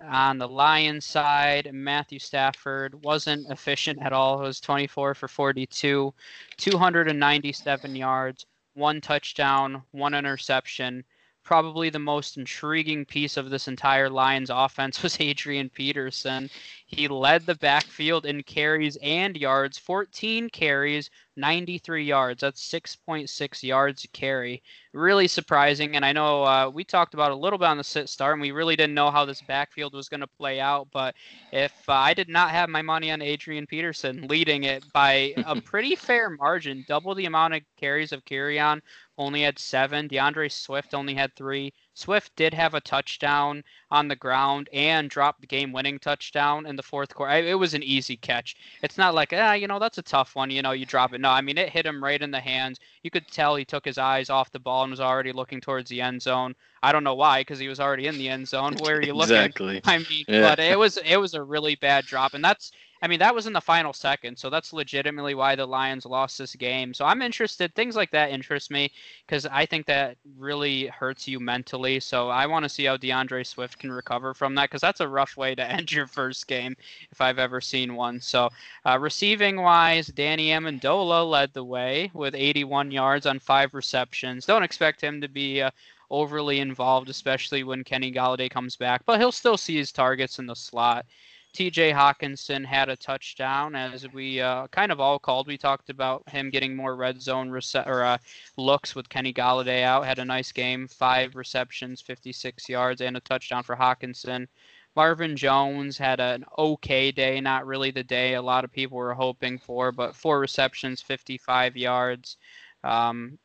On the Lions side, Matthew Stafford wasn't efficient at all. It was 24 for 42, 297 yards, one touchdown, one interception probably the most intriguing piece of this entire Lions offense was Adrian Peterson. He led the backfield in carries and yards, 14 carries, 93 yards. That's 6.6 yards a carry. Really surprising. And I know uh, we talked about a little bit on the sit start, and we really didn't know how this backfield was going to play out. But if uh, I did not have my money on Adrian Peterson leading it by a pretty fair margin, double the amount of carries of Kerryon, only had seven. D'Andre Swift only had three. Swift did have a touchdown on the ground and dropped the game-winning touchdown in the fourth quarter. It was an easy catch. It's not like, ah, you know, that's a tough one. You know, you drop it. No, I mean, it hit him right in the hands. You could tell he took his eyes off the ball and was already looking towards the end zone. I don't know why, because he was already in the end zone. Where are you looking? exactly. I mean, yeah. but it was it was a really bad drop, and that's I mean, that was in the final second, so that's legitimately why the Lions lost this game. So I'm interested. Things like that interest me because I think that really hurts you mentally. So I want to see how D'Andre Swift can recover from that because that's a rough way to end your first game if I've ever seen one. So uh, receiving wise, Danny Amendola led the way with 81 yards on five receptions. Don't expect him to be. Uh, overly involved, especially when Kenny Golladay comes back. But he'll still see his targets in the slot. TJ Hockenson had a touchdown, as we uh, kind of all called. We talked about him getting more red zone rece- or uh, looks with Kenny Golladay out. Had a nice game, five receptions, 56 yards, and a touchdown for Hockenson. Marvin Jones had an okay day, not really the day a lot of people were hoping for, but four receptions, 55 yards. Um,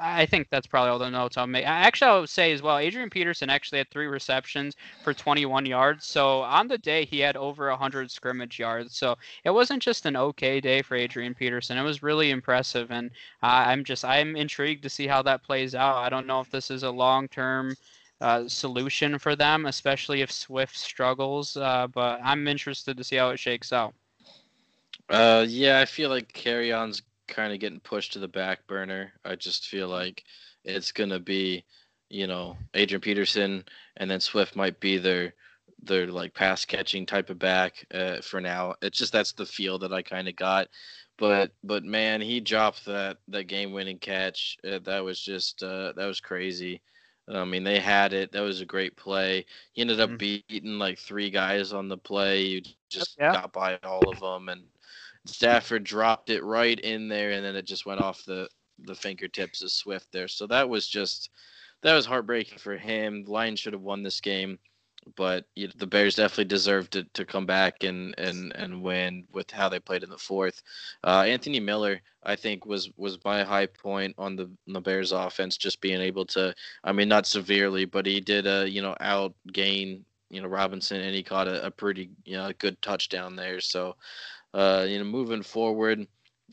I think that's probably all the notes I'll make. Actually, I would say as well, Adrian Peterson actually had three receptions for 21 yards. So on the day, he had over 100 scrimmage yards. So it wasn't just an okay day for Adrian Peterson. It was really impressive, and uh, I'm just I'm intrigued to see how that plays out. I don't know if this is a long-term uh, solution for them, especially if Swift struggles. Uh, but I'm interested to see how it shakes out. Uh, yeah, I feel like Kerryon's kind of getting pushed to the back burner. I just feel like it's gonna be, you know, Adrian Peterson, and then Swift might be their their like pass catching type of back uh, for now. It's just that's the feel that I kind of got. But but man, he dropped that that game winning catch. Uh, that was just uh, that was crazy. I mean, they had it. That was a great play. He ended up mm-hmm. beating like three guys on the play. You just yeah. got by all of them, and Stafford dropped it right in there, and then it just went off the the fingertips of Swift there. So that was just that was heartbreaking for him. The Lions should have won this game, but you know, the Bears definitely deserved to, to come back and, and, and win with how they played in the fourth. Uh, Anthony Miller, I think, was was my high point on the, on the Bears offense, just being able to, I mean, not severely, but he did, uh, you know, outgain you know Robinson, and he caught a, a pretty you know good touchdown there. So uh, you know, moving forward,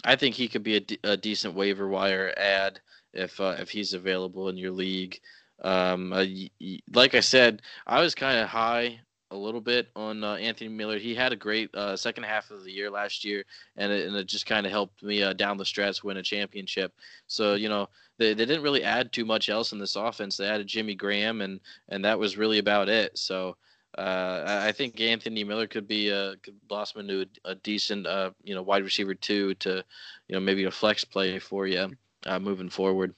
I think he could be a, d- a decent waiver wire add if uh, if he's available in your league. Um, uh, y- like I said, I was kind of high a little bit on uh, Anthony Miller. He had a great uh, second half of the year last year, and it, and it just kind of helped me uh, down the stretch win a championship. So you know they, they didn't really add too much else in this offense. They added Jimmy Graham, and and that was really about it. So uh, I think Anthony Miller could be a could blossom into a, a decent, uh, you know, wide receiver too to, you know, maybe a flex play for you uh, moving forward.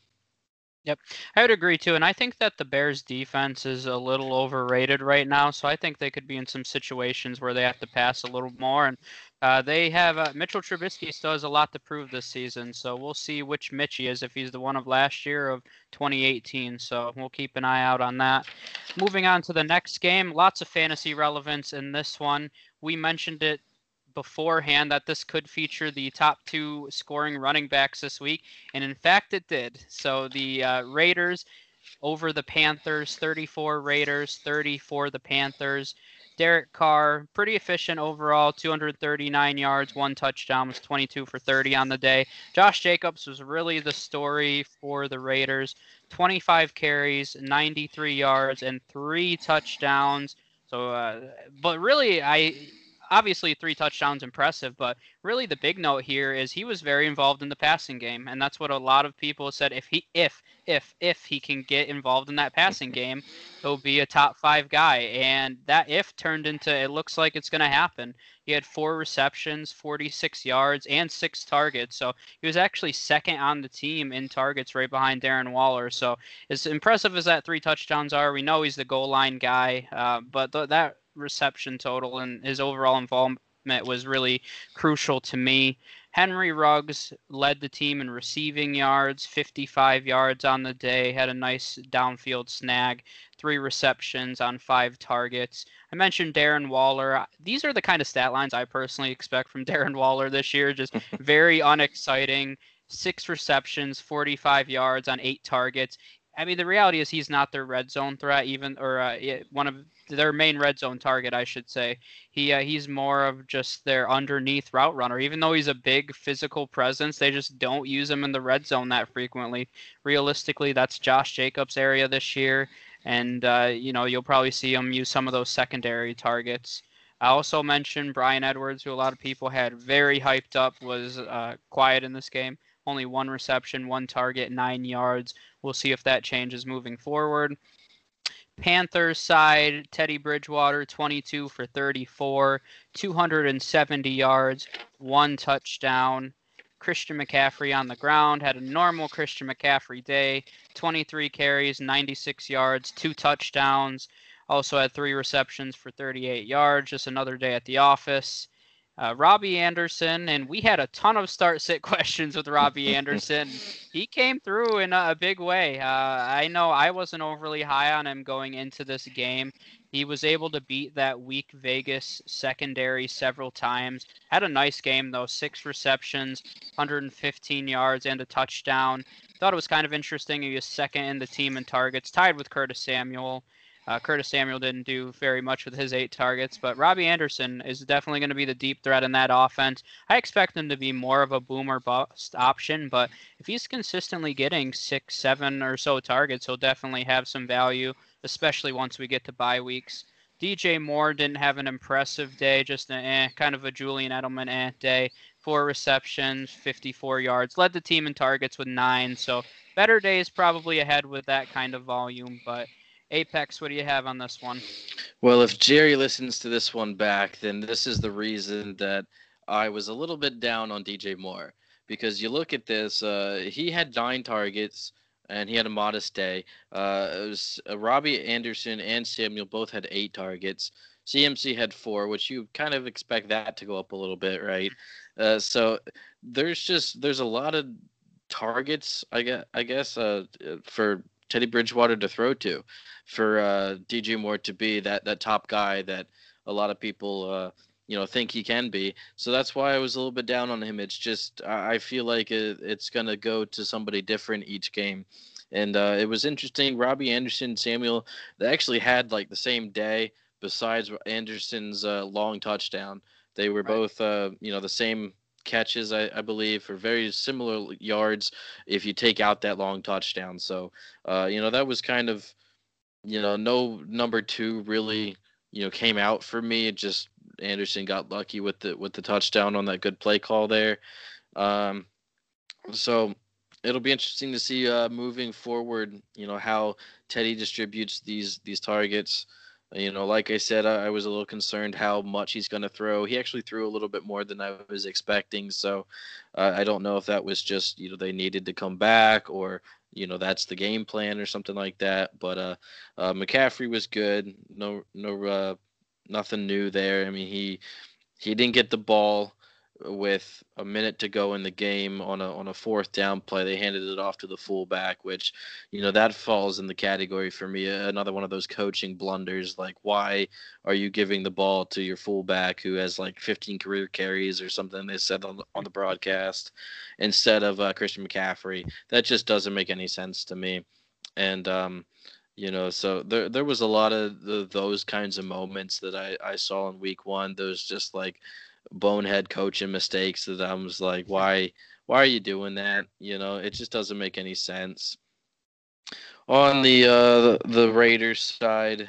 Yep, I would agree too, and I think that the Bears' defense is a little overrated right now. So I think they could be in some situations where they have to pass a little more, and uh, they have uh, Mitchell Trubisky still has a lot to prove this season, so we'll see which Mitch he is if he's the one of last year of 2018. So we'll keep an eye out on that. Moving on to the next game, lots of fantasy relevance in this one. We mentioned it beforehand that this could feature the top two scoring running backs this week, and in fact it did. So the uh, Raiders over the Panthers, 34 Raiders, 34 the Panthers. Derek Carr, pretty efficient overall, 239 yards, one touchdown, was 22 for 30 on the day. Josh Jacobs was really the story for the Raiders. 25 carries, 93 yards, and three touchdowns. So, uh, but really, I obviously three touchdowns impressive, but really the big note here is he was very involved in the passing game, and that's what a lot of people said. If he, if, if, if he can get involved in that passing game, he'll be a top five guy. And that if turned into it looks like it's going to happen. He had four receptions, 46 yards, and six targets. So he was actually second on the team in targets, right behind Darren Waller. So as impressive as that three touchdowns are, we know he's the goal line guy, uh, but th- that reception total and his overall involvement was really crucial to me. Henry Ruggs led the team in receiving yards, 55 yards on the day, had a nice downfield snag, three receptions on five targets. I mentioned Darren Waller. These are the kind of stat lines I personally expect from Darren Waller this year, just very unexciting. Six receptions, 45 yards on eight targets. I mean, the reality is he's not their red zone threat, even or uh, one of their main red zone target, I should say. He uh, he's more of just their underneath route runner. Even though he's a big physical presence, they just don't use him in the red zone that frequently. Realistically, that's Josh Jacobs' area this year, and uh, you know you'll probably see him use some of those secondary targets. I also mentioned Bryan Edwards, who a lot of people had very hyped up, was uh, quiet in this game. Only one reception, one target, nine yards. We'll see if that changes moving forward. Panthers side, Teddy Bridgewater, 22 for 34, 270 yards, one touchdown. Christian McCaffrey on the ground had a normal Christian McCaffrey day 23 carries, 96 yards, two touchdowns. Also had three receptions for 38 yards. Just another day at the office. Uh, Robbie Anderson, and we had a ton of start sit questions with Robbie Anderson. he came through in a, a big way. Uh, I know I wasn't overly high on him going into this game. He was able to beat that weak Vegas secondary several times. Had a nice game though, six receptions, 115 yards, and a touchdown. Thought it was kind of interesting. He was second in the team in targets, tied with Curtis Samuel. Uh, Curtis Samuel didn't do very much with his eight targets, but Robbie Anderson is definitely going to be the deep threat in that offense. I expect him to be more of a boomer bust option, but if he's consistently getting six, seven or so targets, he'll definitely have some value, especially once we get to bye weeks. DJ Moore didn't have an impressive day, just a eh, kind of a Julian Edelman eh day. Four receptions, 54 yards. Led the team in targets with nine, so better days probably ahead with that kind of volume, but Apex, what do you have on this one? Well, if Jerry listens to this one back, then this is the reason that I was a little bit down on DJ Moore because you look at this, uh, he had nine targets and he had a modest day. Uh, it was uh, Robbie Anderson and Samuel both had eight targets. CMC had four, which you kind of expect that to go up a little bit, right? Uh, so there's just there's a lot of targets, I guess, I guess uh, for Teddy Bridgewater to throw to for uh, DJ Moore to be that that top guy that a lot of people uh, you know think he can be. So that's why I was a little bit down on him. It's just I feel like it, it's gonna go to somebody different each game. And uh, it was interesting. Robbie Anderson, Samuel, they actually had like the same day. Besides Anderson's uh, long touchdown, they were right. both uh, you know the same catches, I, I, believe, for very similar yards if you take out that long touchdown. So, uh, you know, that was kind of you know, no number two really, you know, came out for me. It just Anderson got lucky with the with the touchdown on that good play call there. Um, so it'll be interesting to see uh, moving forward. You know how Teddy distributes these these targets. You know, like I said, I, was a little concerned how much he's going to throw. He actually threw a little bit more than I was expecting. So uh, I don't know if that was just you know they needed to come back or you know that's the game plan or something like that. But uh, uh McCaffrey was good. No, no, uh, nothing new there. I mean, he he didn't get the ball with a minute to go in the game on a on a fourth down play. They handed it off to the fullback, which you know that falls in the category for me. Another one of those coaching blunders. Like, why are you giving the ball to your fullback who has like 15 career carries or something? They said on the, on the broadcast instead of uh, Christian McCaffrey. That just doesn't make any sense to me. And um, you know, so there there was a lot of the, those kinds of moments that I I saw in week one. Those just like bonehead coaching mistakes that I was like, why why are you doing that? You know, it just doesn't make any sense. On the uh the Raiders side,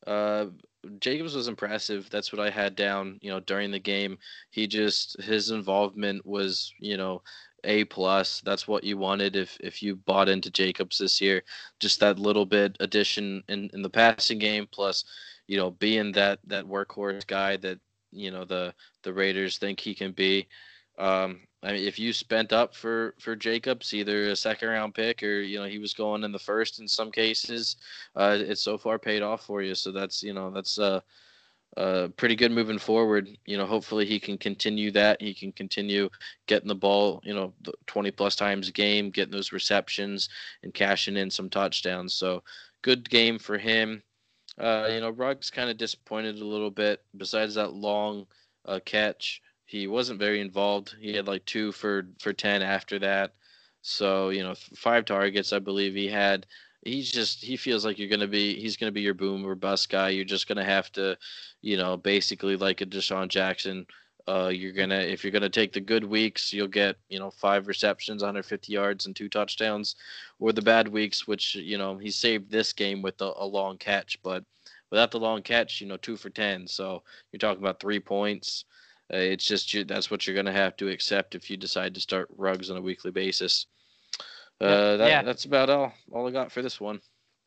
uh Jacobs was impressive. That's what I had down, you know, during the game. He just his involvement was, you know, a plus. That's what you wanted if if you bought into Jacobs this year. Just that little bit addition in in the passing game, plus you know being that that workhorse guy that you know the the Raiders think he can be. Um, I mean, if you spent up for for Jacobs, either a second round pick or you know he was going in the first in some cases, uh, it's so far paid off for you. So that's you know that's uh, uh, pretty good moving forward. You know, hopefully he can continue that. He can continue getting the ball, you know, 20 plus times a game, getting those receptions and cashing in some touchdowns. So good game for him. Uh, you know, Ruggs kind of disappointed a little bit. Besides that long uh, catch, he wasn't very involved. He had like two for for ten after that. So you know, five targets, I believe he had. He's just he feels like you're gonna be he's gonna be your boom or bust guy. You're just gonna have to, you know, basically like a DeSean Jackson, uh, you're gonna if you're gonna take the good weeks, you'll get you know five receptions, 150 yards, and two touchdowns, or the bad weeks, which you know he saved this game with a, a long catch, but without the long catch, you know two for ten. So you're talking about three points. Uh, it's just you, that's what you're gonna have to accept if you decide to start Ruggs on a weekly basis. Uh, that, yeah. that's about all all I got for this one.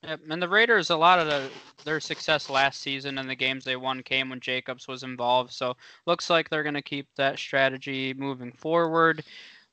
Yep. And the Raiders, a lot of the, their success last season and the games they won came when Jacobs was involved. So looks like they're going to keep that strategy moving forward.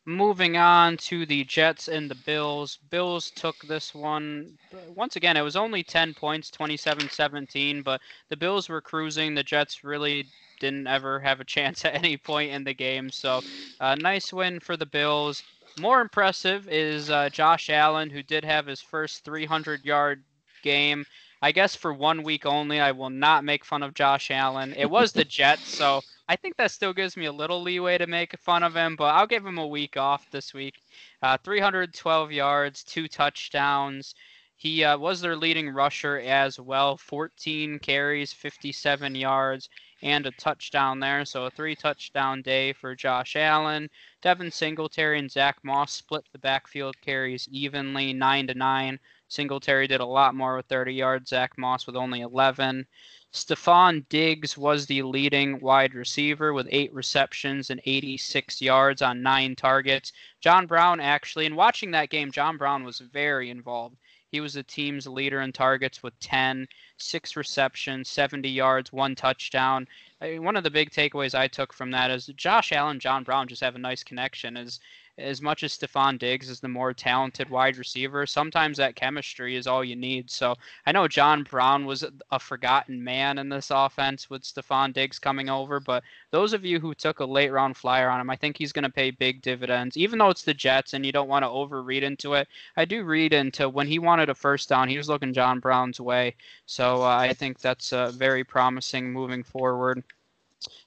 Moving on to the Jets and the Bills. Bills took this one. Once again, it was only 10 points, 27 17, but the Bills were cruising. The Jets really didn't ever have a chance at any point in the game. So, a uh, nice win for the Bills. More impressive is uh, Josh Allen, who did have his first 300 yard game. I guess for one week only, I will not make fun of Josh Allen. It was the Jets, so I think that still gives me a little leeway to make fun of him, but I'll give him a week off this week. Uh, 312 yards, two touchdowns. He uh, was their leading rusher as well. 14 carries, 57 yards, and a touchdown there. So a three touchdown day for Josh Allen. Devin Singletary and Zach Moss split the backfield carries evenly, nine to nine. Singletary did a lot more with 30 yards. Zach Moss with only 11. Stefon Diggs was the leading wide receiver with eight receptions and 86 yards on nine targets. John Brown actually, in watching that game, John Brown was very involved. He was the team's leader in targets with 10, six receptions, 70 yards, one touchdown. one of the big takeaways I took from that is Josh Allen, John Brown just have a nice connection. As as much as Stefon Diggs is the more talented wide receiver, sometimes that chemistry is all you need. So I know John Brown was a forgotten man in this offense with Stefon Diggs coming over, but those of you who took a late round flyer on him, I think he's going to pay big dividends. Even though it's the Jets and you don't want to overread into it, I do read into when he wanted a first down, he was looking John Brown's way. So uh, I think that's uh, very promising moving forward.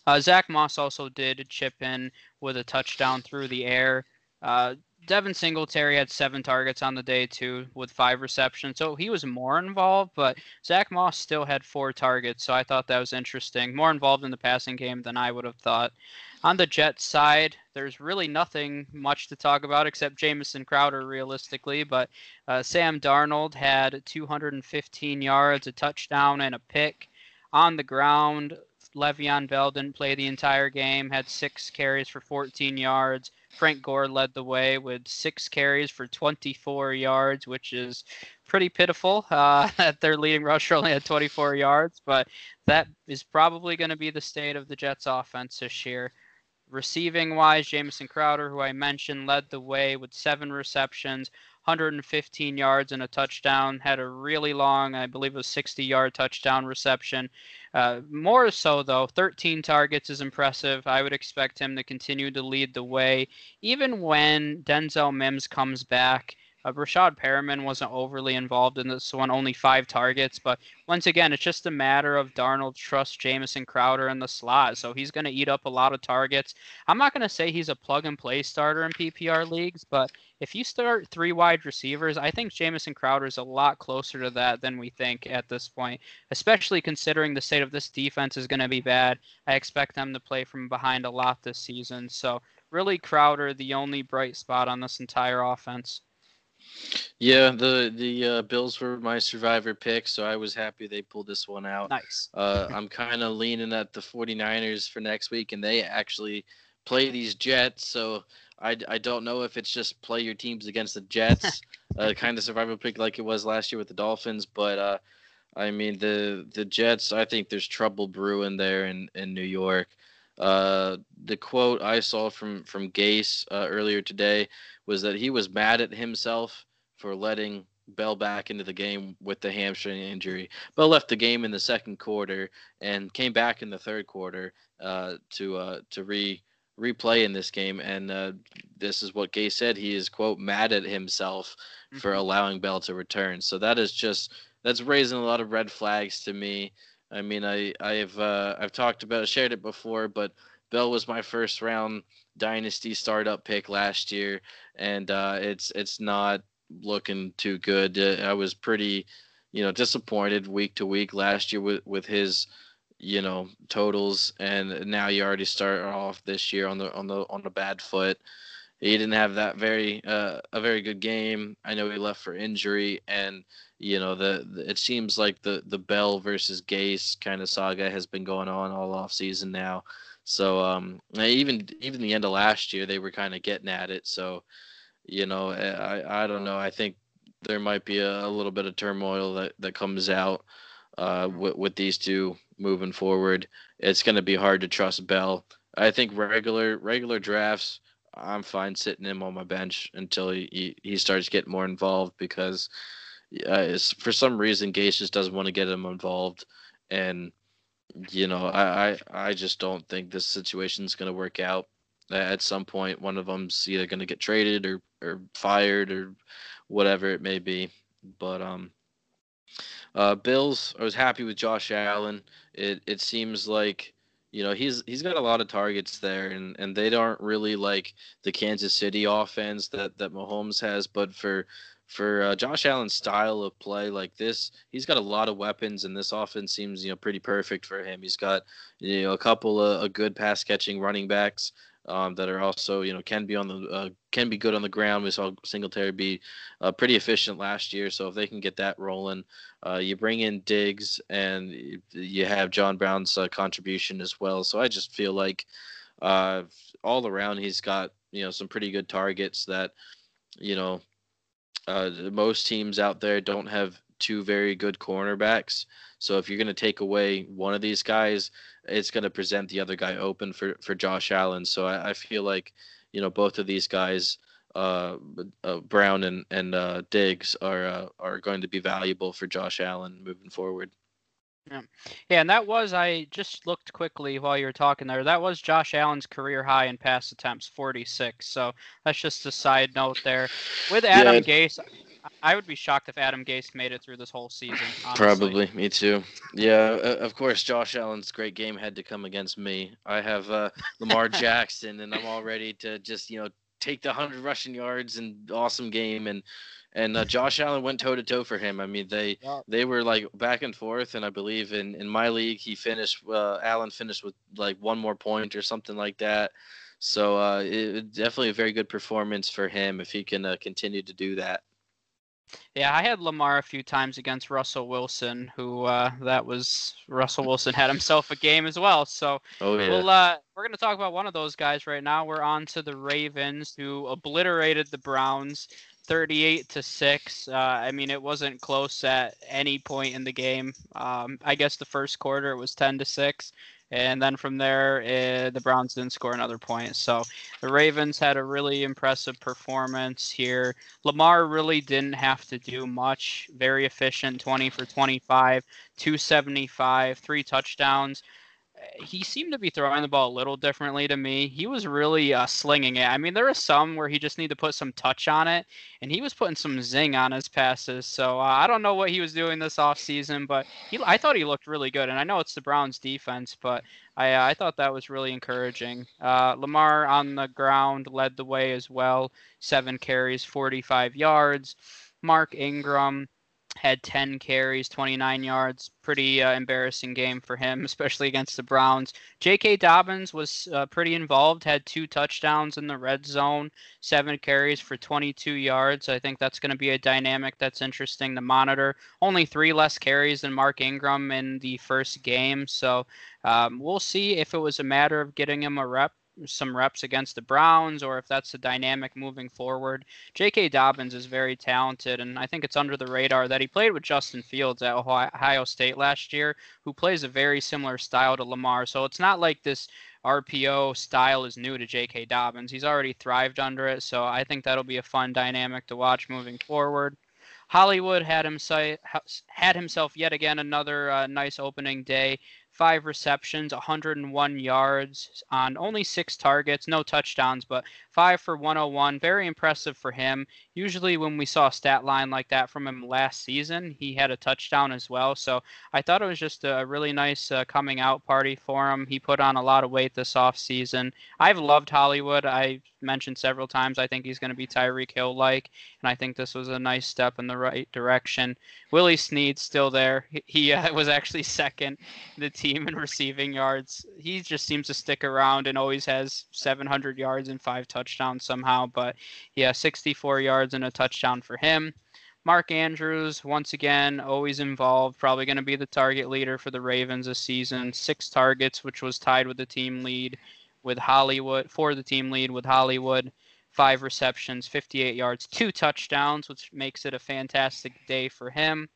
Uh, Zach Moss also did chip in with a touchdown through the air. Uh, Devin Singletary had seven targets on the day too, with five receptions, so he was more involved. But Zach Moss still had four targets, so I thought that was interesting. More involved in the passing game than I would have thought. On the Jets side, there's really nothing much to talk about except Jamison Crowder, realistically. But uh, Sam Darnold had 215 yards, a touchdown, and a pick on the ground. Le'Veon Bell didn't play the entire game, had six carries for 14 yards. Frank Gore led the way with six carries for 24 yards, which is pretty pitiful. Uh, that their leading rusher only had 24 yards, but that is probably going to be the state of the Jets' offense this year. Receiving wise, Jamison Crowder, who I mentioned, led the way with seven receptions, 115 yards and a touchdown. Had a really long, I believe it was 60 yard touchdown reception. Uh, more so, though, 13 targets is impressive. I would expect him to continue to lead the way. Even when Denzel Mims comes back, uh, Breshad Perriman wasn't overly involved in this one, only five targets. But once again, it's just a matter of Darnold trust Jamison Crowder in the slot. So he's going to eat up a lot of targets. I'm not going to say he's a plug and play starter in PPR leagues, but if you start three wide receivers, I think Jamison Crowder is a lot closer to that than we think at this point, especially considering the state of this defense is going to be bad. I expect them to play from behind a lot this season. So, really, Crowder, the only bright spot on this entire offense. Yeah, the the uh, Bills were my survivor pick, so I was happy they pulled this one out. Nice. Uh, I'm kind of leaning at the 49ers for next week, and they actually play these Jets, so I, I don't know if it's just play your teams against the Jets, uh, kind of survival pick like it was last year with the Dolphins, but uh, I mean the the Jets. I think there's trouble brewing there in in New York. Uh, the quote I saw from from Gase uh, earlier today was that he was mad at himself for letting Bell back into the game with the hamstring injury. Bell left the game in the second quarter and came back in the third quarter uh, to uh, to re replay in this game. And uh, this is what Gay said. He is quote mad at himself mm-hmm. for allowing Bell to return. So that is just that's raising a lot of red flags to me. I mean, I I've uh, I've talked about shared it before, but Bell was my first round dynasty startup pick last year, and uh, it's it's not looking too good. Uh, I was pretty, you know, disappointed week to week last year with with his, you know, totals, and now you already start off this year on the on the on a bad foot. He didn't have that very uh, a very good game. I know he left for injury, and you know the, the it seems like the the Bell versus Gase kind of saga has been going on all off season now. So um, even even the end of last year, they were kind of getting at it. So you know, I I don't know. I think there might be a, a little bit of turmoil that that comes out uh, with with these two moving forward. It's going to be hard to trust Bell. I think regular regular drafts. I'm fine sitting him on my bench until he, he starts getting more involved because uh, for some reason Gase just doesn't want to get him involved, and you know I I, I just don't think this situation is going to work out. At some point, one of them's either going to get traded or or fired or whatever it may be. But um, uh, Bills. I was happy with Josh Allen. It it seems like you know he's he's got a lot of targets there, and and they aren't really like the Kansas City offense that that Mahomes has. But for for uh, Josh Allen's style of play like this, he's got a lot of weapons, and this offense seems you know pretty perfect for him. He's got you know a couple of a good pass catching running backs um, that are also you know can be on the uh, can be good on the ground. We saw Singletary be uh, pretty efficient last year, so if they can get that rolling, uh, you bring in Diggs and you have John Brown's uh, contribution as well. So I just feel like uh, all around he's got you know some pretty good targets that you know uh, most teams out there don't have two very good cornerbacks. So if you're going to take away one of these guys, it's going to present the other guy open for for Josh Allen. So I, I feel like you know both of these guys, uh, uh, Brown and and uh, Diggs, are uh, are going to be valuable for Josh Allen moving forward. Yeah. yeah, and that was I just looked quickly while you were talking there. That was Josh Allen's career high in pass attempts, 46. So that's just a side note there. With Adam yeah. Gase, I would be shocked if Adam Gase made it through this whole season. Honestly. Probably, me too. Yeah, uh, of course, Josh Allen's great game had to come against me. I have uh, Lamar Jackson, and I'm all ready to just you know take the hundred rushing yards and awesome game and and uh, Josh Allen went toe to toe for him. I mean, they yeah. they were like back and forth, and I believe in in my league he finished. Uh, Allen finished with like one more point or something like that. So uh, it, definitely a very good performance for him if he can uh, continue to do that. Yeah, I had Lamar a few times against Russell Wilson, who uh, that was Russell Wilson had himself a game as well. So oh, yeah. we'll, uh, we're going to talk about one of those guys right now. We're on to the Ravens, who obliterated the Browns 38 to 6. Uh, I mean, it wasn't close at any point in the game. Um, I guess the first quarter it was 10 to 6. And then from there, uh, the Browns didn't score another point. So the Ravens had a really impressive performance here. Lamar really didn't have to do much. Very efficient 20 for 25, 275, three touchdowns he seemed to be throwing the ball a little differently to me. He was really uh, slinging it. I mean, there are some where he just needed to put some touch on it, and he was putting some zing on his passes. So uh, I don't know what he was doing this offseason, but he, I thought he looked really good. And I know it's the Browns defense, but I, uh, I thought that was really encouraging. Uh, Lamar on the ground led the way as well. Seven carries, 45 yards. Mark Ingram had 10 carries, 29 yards. Pretty uh, embarrassing game for him, especially against the Browns. J.K. Dobbins was uh, pretty involved, had two touchdowns in the red zone, seven carries for 22 yards. I think that's going to be a dynamic that's interesting to monitor. Only three less carries than Mark Ingram in the first game. So um, we'll see if it was a matter of getting him a rep some reps against the Browns or if that's the dynamic moving forward. J.K. Dobbins is very talented, and I think it's under the radar that he played with Justin Fields at Ohio State last year, who plays a very similar style to Lamar. So it's not like this RPO style is new to J.K. Dobbins. He's already thrived under it, so I think that'll be a fun dynamic to watch moving forward. Hollywood had himself had himself yet again another uh, nice opening day five receptions, 101 yards on only six targets, no touchdowns, but five for 101. Very impressive for him. Usually, when we saw a stat line like that from him last season, he had a touchdown as well. So I thought it was just a really nice uh, coming out party for him. He put on a lot of weight this off season. I've loved Hollywood. I mentioned several times I think he's going to be Tyreek Hill like, and I think this was a nice step in the right direction. Willie Snead still there. He, uh, was actually second the in receiving yards. He just seems to stick around and always has 700 yards and five touchdowns somehow. But yeah, 64 yards and a touchdown for him. Mark Andrews, once again, always involved, probably going to be the target leader for the Ravens this season. Six targets, which was tied with the team lead with Hollywood, for the team lead with Hollywood. Five receptions, 58 yards, two touchdowns, which makes it a fantastic day for him.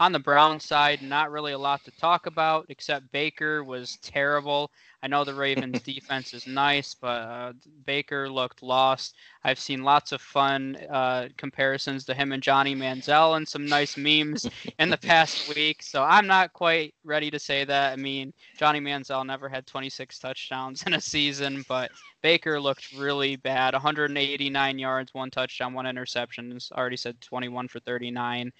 On the Brown side, not really a lot to talk about, except Baker was terrible. I know the Ravens defense is nice, but uh, Baker looked lost. I've seen lots of fun uh, comparisons to him and Johnny Manziel and some nice memes in the past week. So I'm not quite ready to say that. I mean, Johnny Manziel never had 26 touchdowns in a season, but Baker looked really bad. 189 yards, one touchdown, one interception. Already said 21 for 39.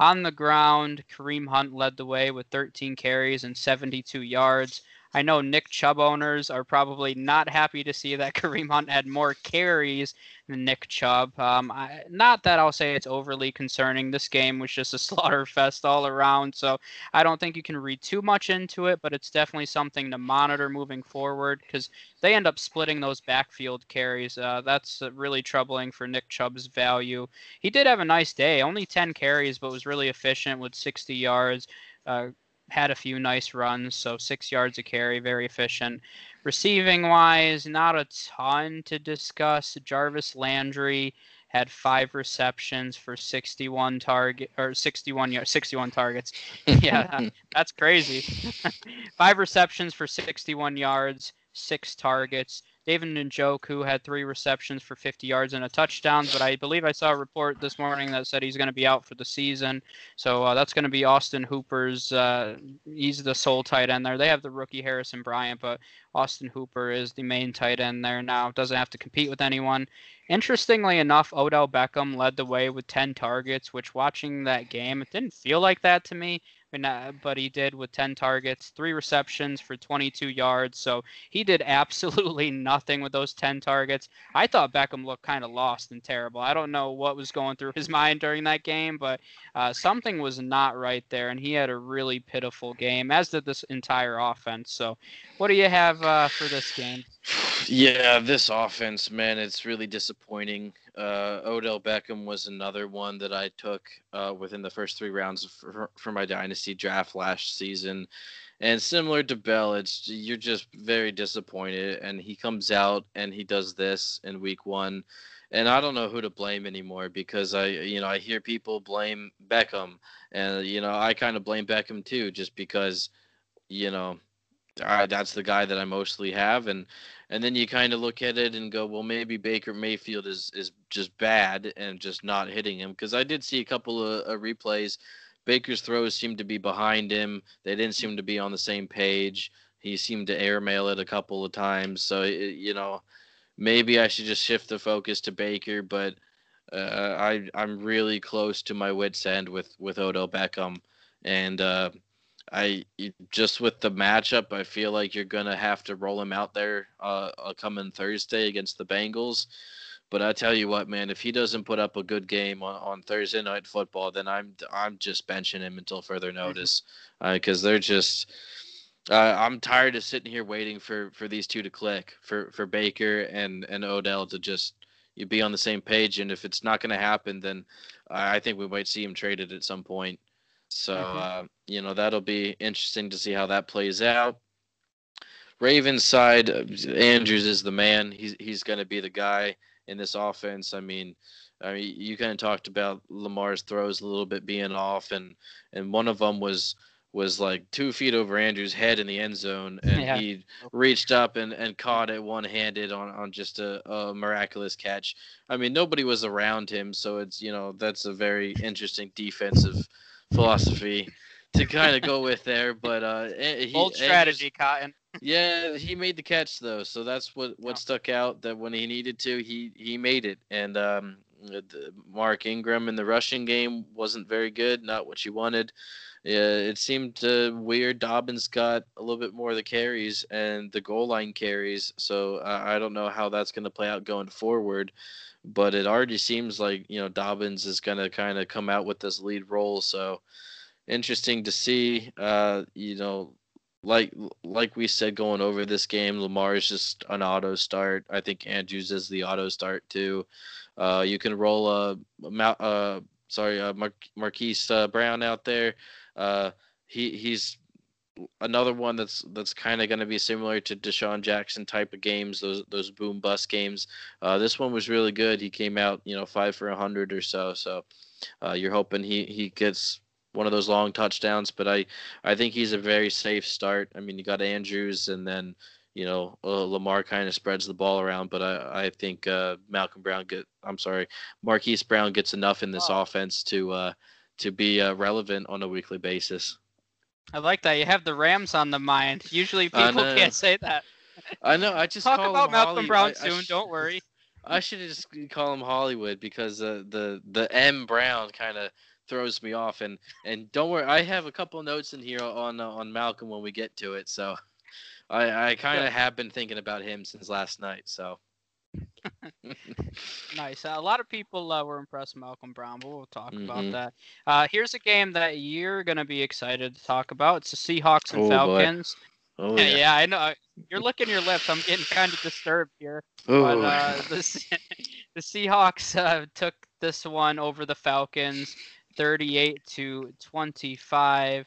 On the ground, Kareem Hunt led the way with 13 carries and 72 yards. I know Nick Chubb owners are probably not happy to see that Kareem Hunt had more carries than Nick Chubb. Um, I, not that I'll say it's overly concerning. This game was just a slaughter fest all around, so I don't think you can read too much into it, but it's definitely something to monitor moving forward because they end up splitting those backfield carries. Uh, that's really troubling for Nick Chubb's value. He did have a nice day, only 10 carries, but was really efficient with 60 yards. Uh, had a few nice runs, so six yards a carry, very efficient. Receiving wise, not a ton to discuss. Jarvis Landry had five receptions for 61 target or 61 yards, 61 targets. yeah, that's crazy. five receptions for 61 yards, six targets. David Njoku had three receptions for 50 yards and a touchdown, but I believe I saw a report this morning that said he's going to be out for the season. So uh, that's going to be Austin Hooper's. Uh, he's the sole tight end there. They have the rookie Harrison Bryant, but Austin Hooper is the main tight end there now. Doesn't have to compete with anyone. Interestingly enough, Odell Beckham led the way with 10 targets, which watching that game, it didn't feel like that to me but he did with 10 targets, three receptions for 22 yards. So he did absolutely nothing with those 10 targets. I thought Beckham looked kind of lost and terrible. I don't know what was going through his mind during that game, but uh, something was not right there, and he had a really pitiful game, as did this entire offense. So, what do you have uh, for this game? Yeah, this offense, man, it's really disappointing. Uh, Odell Beckham was another one that I took uh, within the first three rounds for, for my dynasty draft last season. And similar to Bell, it's you're just very disappointed. And he comes out and he does this in week one, and I don't know who to blame anymore because I, you know, I hear people blame Beckham, and you know, I kind of blame Beckham too, just because, you know, I, that's the guy that I mostly have, and and then you kind of look at it and go, well, maybe Baker Mayfield is is just bad and just not hitting him because I did see a couple of uh, replays. Baker's throws seemed to be behind him. They didn't seem to be on the same page. He seemed to airmail it a couple of times. So it, you know, maybe I should just shift the focus to Baker, but uh, I I'm really close to my wits end with with Odell Beckham, and uh, I just with the matchup, I feel like you're gonna have to roll him out there uh, coming Thursday against the Bengals. But I tell you what, man, if he doesn't put up a good game on, on Thursday night football, then I'm I'm just benching him until further mm-hmm. notice, because uh, they're just. Uh, I'm tired of sitting here waiting for, for these two to click for, for Baker and, and Odell to just you be on the same page. And if it's not going to happen, then I think we might see him traded at some point. So mm-hmm. uh, you know that'll be interesting to see how that plays out. Ravens side, uh, Andrews is the man. He's he's going to be the guy in this offense. I mean, I mean, you kind of talked about Lamar's throws a little bit being off, and and one of them was was like two feet over Andrews' head in the end zone, and yeah. he reached up and, and caught it one handed on, on just a, a miraculous catch. I mean, nobody was around him, so it's you know that's a very interesting defensive philosophy to kind of go with there. But uh, he, old strategy, Cotton. yeah, he made the catch though, so that's what what stuck out. That when he needed to, he he made it. And um, Mark Ingram in the rushing game wasn't very good, not what you wanted. Yeah, it seemed uh, weird. Dobbins got a little bit more of the carries and the goal line carries, so uh, I don't know how that's going to play out going forward but it already seems like you know Dobbins is going to kind of come out with this lead role. So interesting to see. Uh, you know, like like we said going over this game, Lamar is just an auto start. I think Andrews is the auto start too. Uh, you can roll a, uh, sorry, uh, Mar- Marquise uh, Brown out there. Uh, he he's another one that's that's kind of going to be similar to DeSean Jackson type of games, those those boom bust games. Uh, this one was really good. He came out, you know, five for a hundred or so. So uh, you're hoping he he gets one of those long touchdowns. But I I think he's a very safe start. I mean, you got Andrews, and then you know uh, Lamar kind of spreads the ball around. But I I think uh, Malcolm Brown get I'm sorry Marquise Brown gets enough in this oh. offense to uh, to be uh, relevant on a weekly basis. I like that you have the Rams on the mind. Usually people can't say that. I know. I just talk about Malcolm Holly- Brown I, soon. I sh- don't worry. I should just call him Hollywood because uh, the the M Brown kind of throws me off. And and don't worry, I have a couple notes in here on uh, on Malcolm when we get to it. So I I kind of have been thinking about him since last night. So. nice. Uh, a lot of people uh, were impressed with Malcolm Brown, but we'll talk mm-hmm. about that. Uh, here's a game that you're going to be excited to talk about. It's the Seahawks and oh, Falcons. Boy. Oh, yeah, yeah. yeah, I know. You're licking your lips. I'm getting kind of disturbed here. Oh. But uh, the, the Seahawks uh, took this one over the Falcons, 38 to 25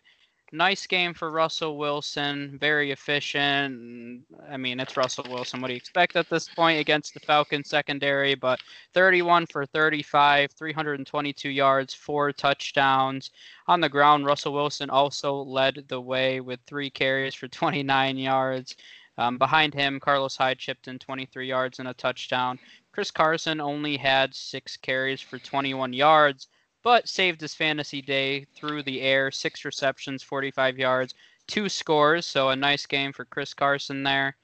nice game for Russell Wilson. Very efficient. I mean, it's Russell Wilson. What do you expect at this point against the Falcons secondary? But 31 for 35, 322 yards, four touchdowns. On the ground, Russell Wilson also led the way with three carries for 29 yards. Um, behind him, Carlos Hyde chipped in 23 yards and a touchdown. Chris Carson only had six carries for 21 yards but saved his fantasy day through the air. Six receptions, 45 yards, two scores. So a nice game for Chris Carson there.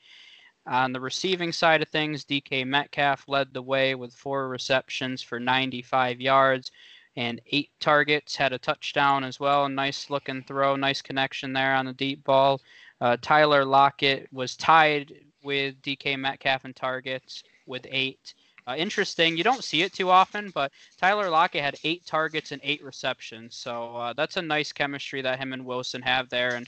On the receiving side of things, DK Metcalf led the way with four receptions for 95 yards and eight targets. Had a touchdown as well. A Nice looking throw, nice connection there on the deep ball. Uh, Tyler Lockett was tied with DK Metcalf in targets with eight. Uh, interesting. You don't see it too often, but Tyler Lockett had eight targets and eight receptions. So uh, that's a nice chemistry that him and Wilson have there. And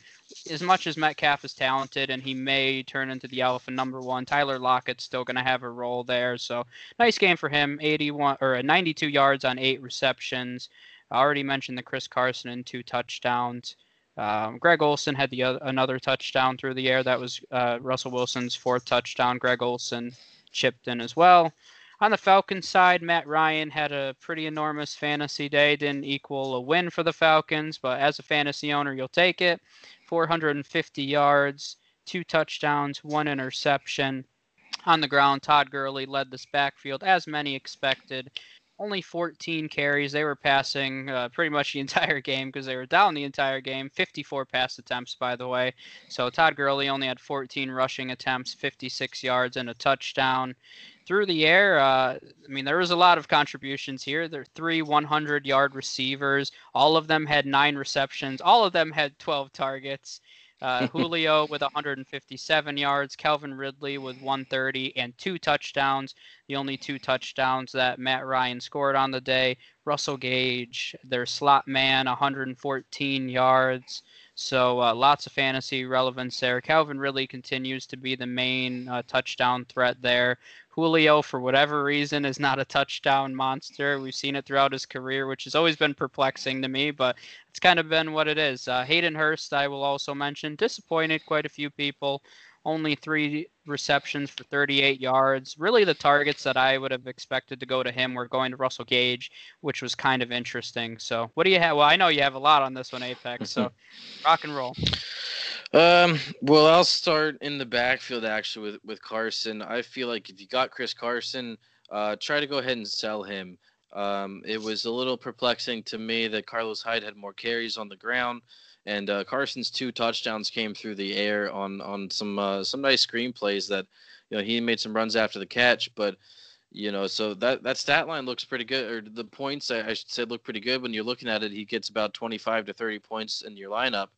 as much as Metcalf is talented and he may turn into the elephant number one, Tyler Lockett's still going to have a role there. So nice game for him. 81 or 92 yards on eight receptions. I already mentioned the Chris Carson and two touchdowns. Um, Greg Olsen had the other, another touchdown through the air. That was uh, Russell Wilson's fourth touchdown. Greg Olsen chipped in as well. On the Falcons side, Matt Ryan had a pretty enormous fantasy day. Didn't equal a win for the Falcons, but as a fantasy owner, you'll take it. 450 yards, two touchdowns, one interception. On the ground, Todd Gurley led this backfield as many expected. Only 14 carries. They were passing uh, pretty much the entire game because they were down the entire game. 54 pass attempts, by the way. So Todd Gurley only had 14 rushing attempts, 56 yards, and a touchdown through the air, uh, I mean, there was a lot of contributions here. There are three 100 yard receivers. All of them had nine receptions. All of them had 12 targets. Uh, Julio with 157 yards, Calvin Ridley with 130 and two touchdowns. The only two touchdowns that Matt Ryan scored on the day. Russell Gage, their slot man, 114 yards. So uh, lots of fantasy relevance there. Calvin Ridley continues to be the main uh, touchdown threat there. Julio, for whatever reason, is not a touchdown monster. We've seen it throughout his career, which has always been perplexing to me, but it's kind of been what it is. Uh, Hayden Hurst, I will also mention, disappointed quite a few people. Only three receptions for 38 yards. Really, the targets that I would have expected to go to him were going to Russell Gage, which was kind of interesting. So, what do you have? Well, I know you have a lot on this one, Apex. So, rock and roll. Um, well, I'll start in the backfield actually with, with Carson. I feel like if you got Chris Carson, uh, try to go ahead and sell him. Um, it was a little perplexing to me that Carlos Hyde had more carries on the ground, and uh, Carson's two touchdowns came through the air on on some uh, some nice screenplays that you know he made some runs after the catch, but you know so that that stat line looks pretty good or the points I, I should say look pretty good when you're looking at it. He gets about 25 to 30 points in your lineup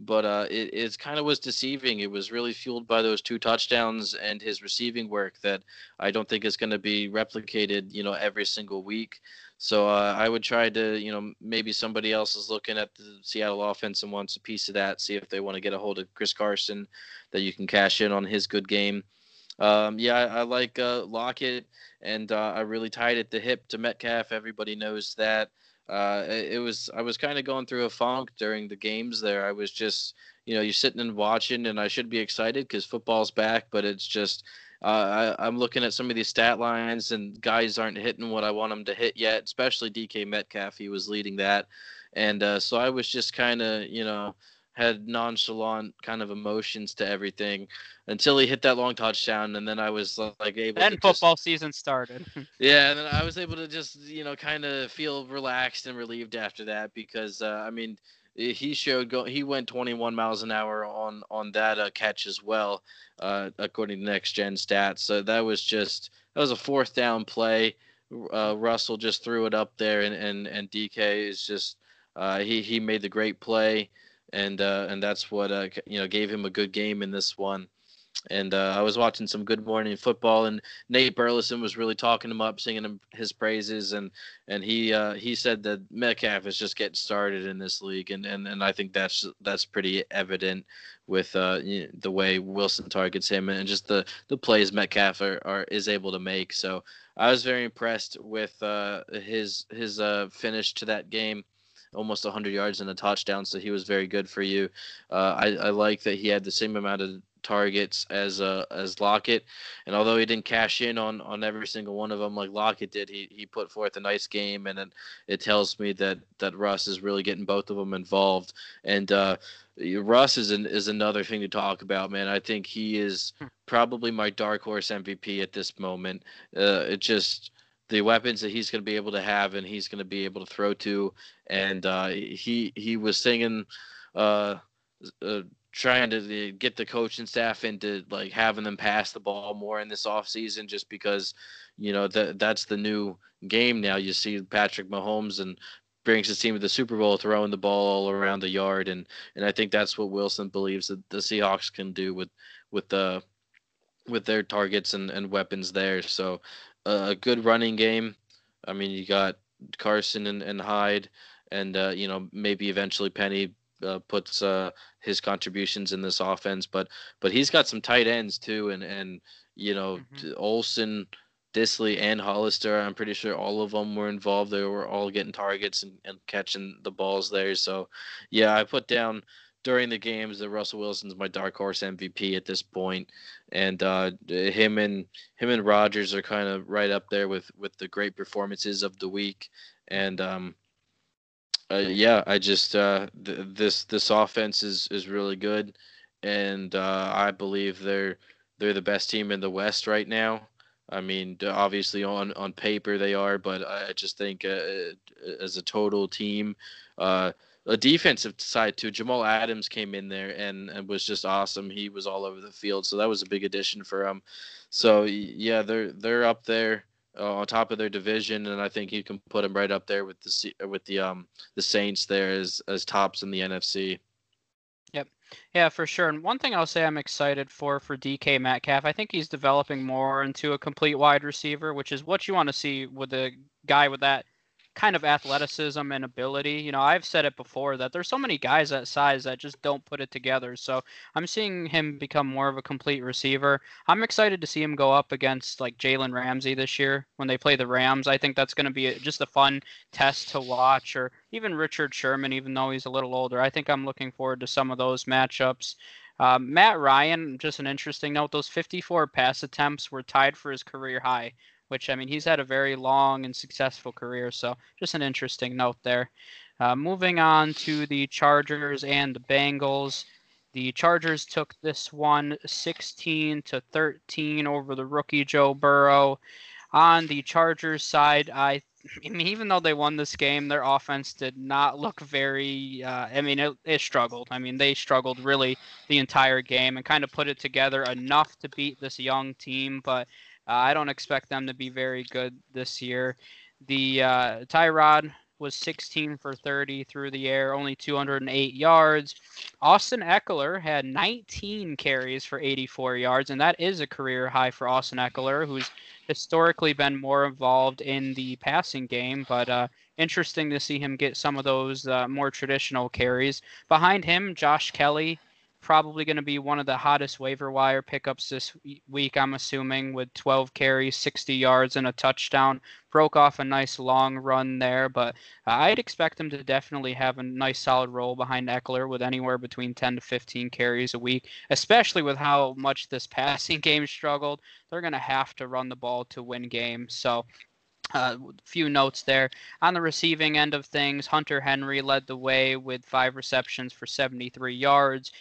but uh, it, it kind of was deceiving. It was really fueled by those two touchdowns and his receiving work that I don't think is going to be replicated, you know, every single week. So uh, I would try to, you know, maybe somebody else is looking at the Seattle offense and wants a piece of that. See if they want to get a hold of Chris Carson, that you can cash in on his good game. Um, yeah, I, I like uh, Lockett, and uh, I really tied it the hip to Metcalf. Everybody knows that uh, it, was I was kind of going through a funk during the games there. I was just you know you're sitting and watching, and I should be excited because football's back, but it's just Uh, I, I'm looking at some of these stat lines, and guys aren't hitting what I want them to hit yet. Especially DK Metcalf, he was leading that, and uh, so I was just kind of, you know, had nonchalant kind of emotions to everything until he hit that long touchdown, and then I was like able. Then football just, season started. yeah, and then I was able to just you know kind of feel relaxed and relieved after that because uh, I mean he showed go he went 21 miles an hour on on that uh, catch as well, uh, according to Next Gen Stats. So that was just that was a fourth down play. Uh, Russell just threw it up there, and and and DK is just uh, he he made the great play and uh, and that's what uh, you know gave him a good game in this one. And uh, I was watching some Good Morning Football, and Nate Burleson was really talking him up, singing him his praises, and and he uh, he said that Metcalf is just getting started in this league, and and, and I think that's that's pretty evident with uh, you know, the way Wilson targets him and just the the plays Metcalf are, are is able to make. So I was very impressed with uh, his his finish to that game almost 100 yards and a touchdown, so he was very good for you. Uh, I, I like that he had the same amount of targets as uh, as Lockett, and although he didn't cash in on on every single one of them like Lockett did, he he put forth a nice game, and it, it tells me that that Russ is really getting both of them involved. And uh, Russ is an, is another thing to talk about, man. I think he is hmm. probably my dark horse MVP at this moment. Uh, it just the weapons that he's going to be able to have and he's going to be able to throw to. And uh, he he was singing, uh, uh, trying to get the coaching staff into like having them pass the ball more in this offseason just because, you know, that that's the new game now. You see Patrick Mahomes and brings his team to the Super Bowl throwing the ball all around the yard and and I think that's what Wilson believes that the Seahawks can do with with the with their targets and, and weapons there. So a good running game. I mean, you got Carson and, and Hyde, and uh, you know maybe eventually Penny uh, puts uh, his contributions in this offense, but but he's got some tight ends too, and and you know mm-hmm. Olsen, Dissly, and Hollister. I'm pretty sure all of them were involved. They were all getting targets and, and catching the balls there. So yeah, I put down during the games that Russell Wilson's my dark horse MVP at this point, and uh, him and him and Rodgers are kind of right up there with with the great performances of the week. And um, uh, yeah, I just uh, th- this this offense is is really good, and uh, I believe they're they're the best team in the West right now. I mean, obviously on on paper they are, but I just think uh, as a total team. Uh, a defensive side too. Jamal Adams came in there and, and was just awesome. He was all over the field, so that was a big addition for him. So yeah, they're they're up there uh, on top of their division, and I think you can put them right up there with the with the um the Saints there as as tops in the NFC. Yep. Yeah, for sure. And one thing I'll say I'm excited for for DK Metcalf, I think he's developing more into a complete wide receiver, which is what you want to see with a guy with that kind of athleticism and ability. You know, I've said it before that there's so many guys that size that just don't put it together. So I'm seeing him become more of a complete receiver. I'm excited to see him go up against like Jalen Ramsey this year when they play the Rams. I think that's going to be just a fun test to watch, or even Richard Sherman, even though he's a little older. I think I'm looking forward to some of those matchups. Um, Matt Ryan, just an interesting note, those 54 pass attempts were tied for his career high which I mean he's had a very long and successful career. So just an interesting note there. Uh, moving on to the Chargers and the Bengals. The Chargers took this one 16 to 13 over the rookie Joe Burrow. On the Chargers side, I, I mean, even though they won this game, their offense did not look very. Uh, I mean, it, it struggled. I mean, they struggled really the entire game and kind of put it together enough to beat this young team, but uh, I don't expect them to be very good this year. The uh, Tyrod was 16 for 30 through the air, only 208 yards. Austin Ekeler had 19 carries for 84 yards, and that is a career high for Austin Ekeler, who's historically been more involved in the passing game. But uh, interesting to see him get some of those uh, more traditional carries. Behind him, Josh Kelley probably going to be one of the hottest waiver wire pickups this week, I'm assuming, with 12 carries, 60 yards, and a touchdown. Broke off a nice long run there, but I'd expect him to definitely have a nice solid role behind Ekeler with anywhere between 10 to 15 carries a week, especially with how much this passing game struggled. They're going to have to run the ball to win games. So a uh, few notes there. On the receiving end of things, Hunter Henry led the way with five receptions for 73 yards,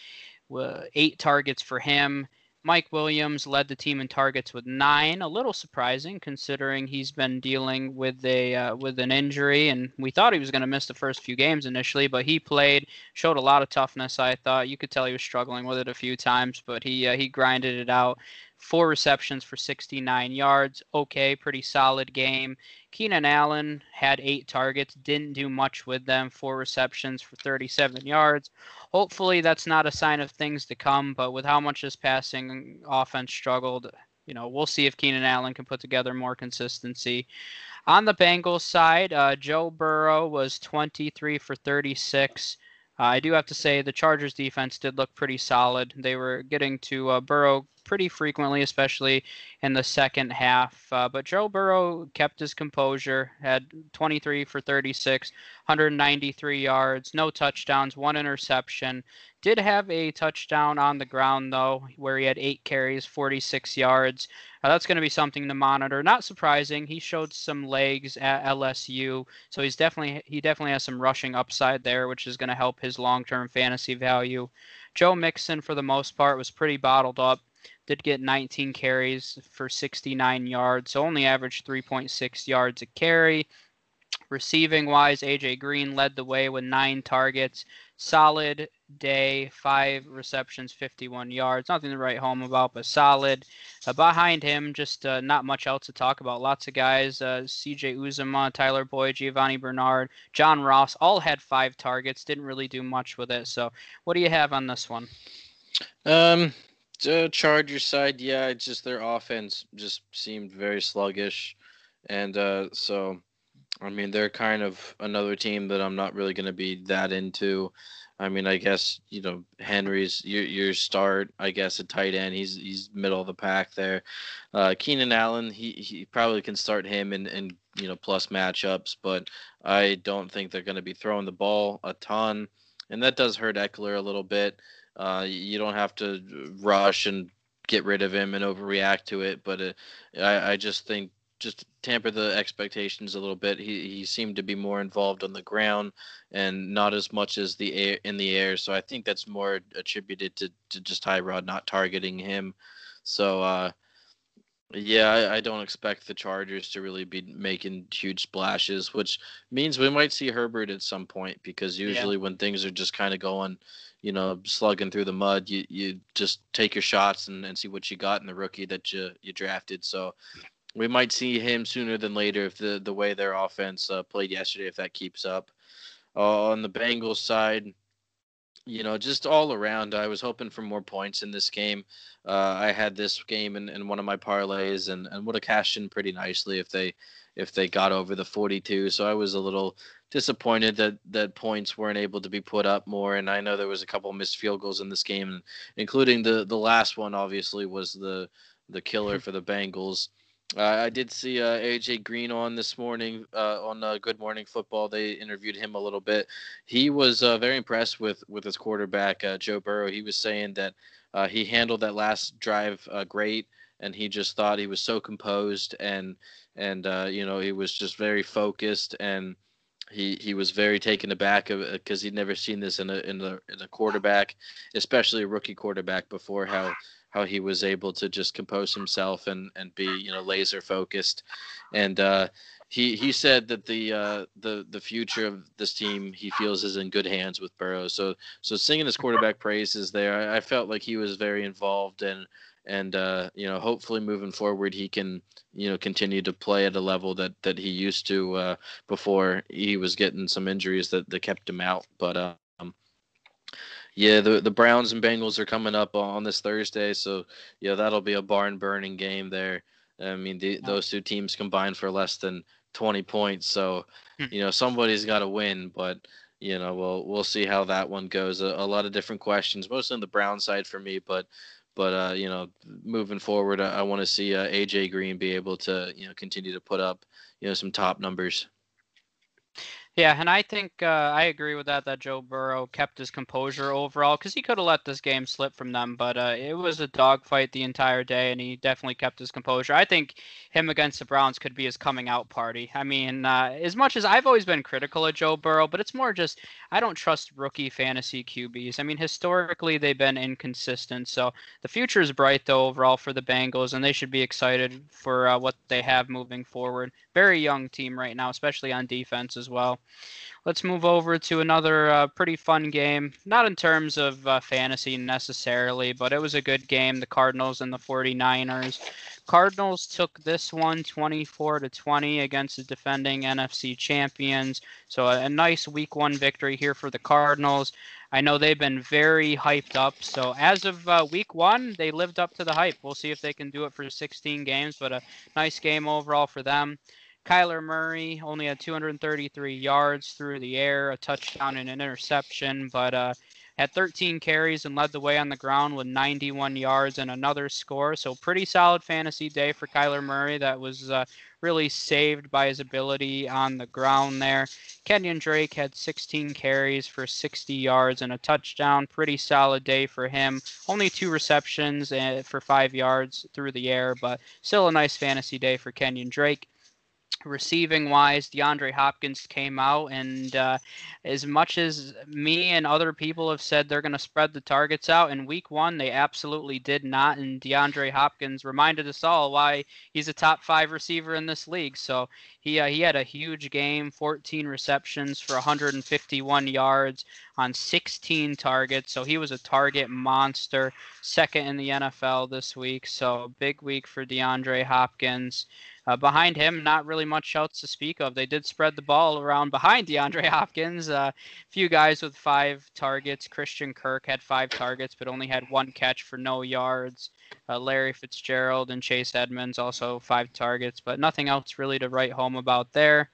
eight targets for him. Mike Williams led the team in targets with nine. A little surprising considering he's been dealing with a uh, with an injury, and we thought he was going to miss the first few games initially, but he played, showed a lot of toughness. I thought you could tell he was struggling with it a few times, but he uh, he grinded it out four receptions for 69 yards. Okay, pretty solid game. Keenan Allen had eight targets, didn't do much with them, four receptions for 37 yards. Hopefully, that's not a sign of things to come, but with how much this passing offense struggled, you know, we'll see if Keenan Allen can put together more consistency. On the Bengals side, uh, Joe Burrow was 23 for 36. Uh, I do have to say the Chargers defense did look pretty solid. They were getting to uh, Burrow pretty frequently, especially in the second half. Uh, but Joe Burrow kept his composure, had 23 for 36, 193 yards, no touchdowns, one interception. Did have a touchdown on the ground, though, where he had eight carries, 46 yards. Uh, that's going to be something to monitor. Not surprising. He showed some legs at LSU, so he's definitely he definitely has some rushing upside there, which is going to help his long-term fantasy value. Joe Mixon, for the most part, was pretty bottled up did get 19 carries for 69 yards, so only averaged 3.6 yards a carry. Receiving wise, AJ Green led the way with nine targets. Solid day, five receptions, 51 yards. Nothing to write home about, but solid. Uh, behind him, just uh, not much else to talk about. Lots of guys uh, CJ Uzomah, Tyler Boyd, Giovani Bernard, John Ross all had five targets. Didn't really do much with it. So, what do you have on this one? Um, the Chargers side, yeah, it's just their offense just seemed very sluggish, and uh, so I mean they're kind of another team that I'm not really going to be that into. I mean, I guess you know Henry's your your start. I guess a tight end. He's he's middle of the pack there. Uh, Keenan Allen. He he probably can start him in in you know plus matchups, but I don't think they're going to be throwing the ball a ton, and that does hurt Ekeler a little bit. Uh, you don't have to rush and get rid of him and overreact to it, but uh, I, I just think just tamper the expectations a little bit. He he seemed to be more involved on the ground and not as much as the air in the air. So I think that's more attributed to, to just Tyrod not targeting him. So uh, yeah, I, I, don't expect the Chargers to really be making huge splashes, which means we might see Herbert at some point because usually yeah. when things are just kind of going you know, slugging through the mud, you you just take your shots and, and see what you got in the rookie that you you drafted. So we might see him sooner than later if the the way their offense uh, played yesterday, if that keeps up. Uh, on the Bengals side, you know, just all around, I was hoping for more points in this game. Uh, I had this game in, in one of my parlays and, and would have cashed in pretty nicely if they if they got over the 42. So I was a little disappointed that that points weren't able to be put up more. And I know there was a couple missed field goals in this game, including the the last one. Obviously, was the the killer for the Bengals. Uh, I did see uh, AJ Green on this morning uh, on uh, Good Morning Football. They interviewed him a little bit. He was uh, very impressed with with his quarterback uh, Joe Burrow. He was saying that he handled that last drive great, and he just thought he was so composed and and you know he was just very focused and he he was very taken aback because he'd never seen this in a in a in a quarterback, especially a rookie quarterback before. How how he was able to just compose himself and and be you know laser focused, and uh, he he said that the uh, the the future of this team he feels is in good hands with Burrow. So so singing his quarterback praises there, I, I felt like he was very involved and and uh, you know hopefully moving forward he can you know continue to play at a level that that he used to uh, before he was getting some injuries that, that kept him out but um, yeah the the Browns and Bengals are coming up on this Thursday so yeah that'll be a barn burning game there I mean the, those two teams combined for less than 20 points so hmm. you know somebody's got to win but you know, we'll we'll see how that one goes. A, a lot of different questions, mostly on the Brown side for me, but but uh, you know, moving forward, I, I want to see uh, AJ Green be able to you know continue to put up you know some top numbers. Yeah, and I think uh, I agree with that. That Joe Burrow kept his composure overall because he could have let this game slip from them, but uh, it was a dogfight the entire day, and he definitely kept his composure. I think him against the Browns could be his coming out party. I mean, uh, as much as I've always been critical of Joe Burrow, but it's more just I don't trust rookie fantasy QBs. I mean, historically they've been inconsistent, so the future is bright though overall for the Bengals, and they should be excited for uh, what they have moving forward. Very young team right now, especially on defense as well. Let's move over to another uh, pretty fun game. Not in terms of uh, fantasy necessarily, but it was a good game. The Cardinals and the 49ers. Cardinals took this one 24 to 20 against the defending NFC champions. So a, a nice week one victory here for the Cardinals. I know they've been very hyped up. So as of uh, week one, they lived up to the hype. We'll see if they can do it for 16 games, but a nice game overall for them. Kyler Murray only had 233 yards through the air, a touchdown and an interception, but uh, had 13 carries and led the way on the ground with 91 yards and another score. So pretty solid fantasy day for Kyler Murray. That was uh, really saved by his ability on the ground there. Kenyon Drake had 16 carries for 60 yards and a touchdown. Pretty solid day for him. Only two receptions uh, for five yards through the air, but still a nice fantasy day for Kenyon Drake receiving wise, DeAndre Hopkins came out, and uh, as much as me and other people have said they're going to spread the targets out in week one, they absolutely did not. And DeAndre Hopkins reminded us all why he's a top five receiver in this league. So he uh, he had a huge game, 14 receptions for 151 yards on 16 targets. So he was a target monster, second in the NFL this week. So big week for DeAndre Hopkins. Uh, behind him, not really much else to speak of. They did spread the ball around behind DeAndre Hopkins. A uh, few guys with five targets. Christian Kirk had five targets, but only had one catch for no yards. Uh, Larry Fitzgerald and Chase Edmonds also five targets, but nothing else really to write home about there.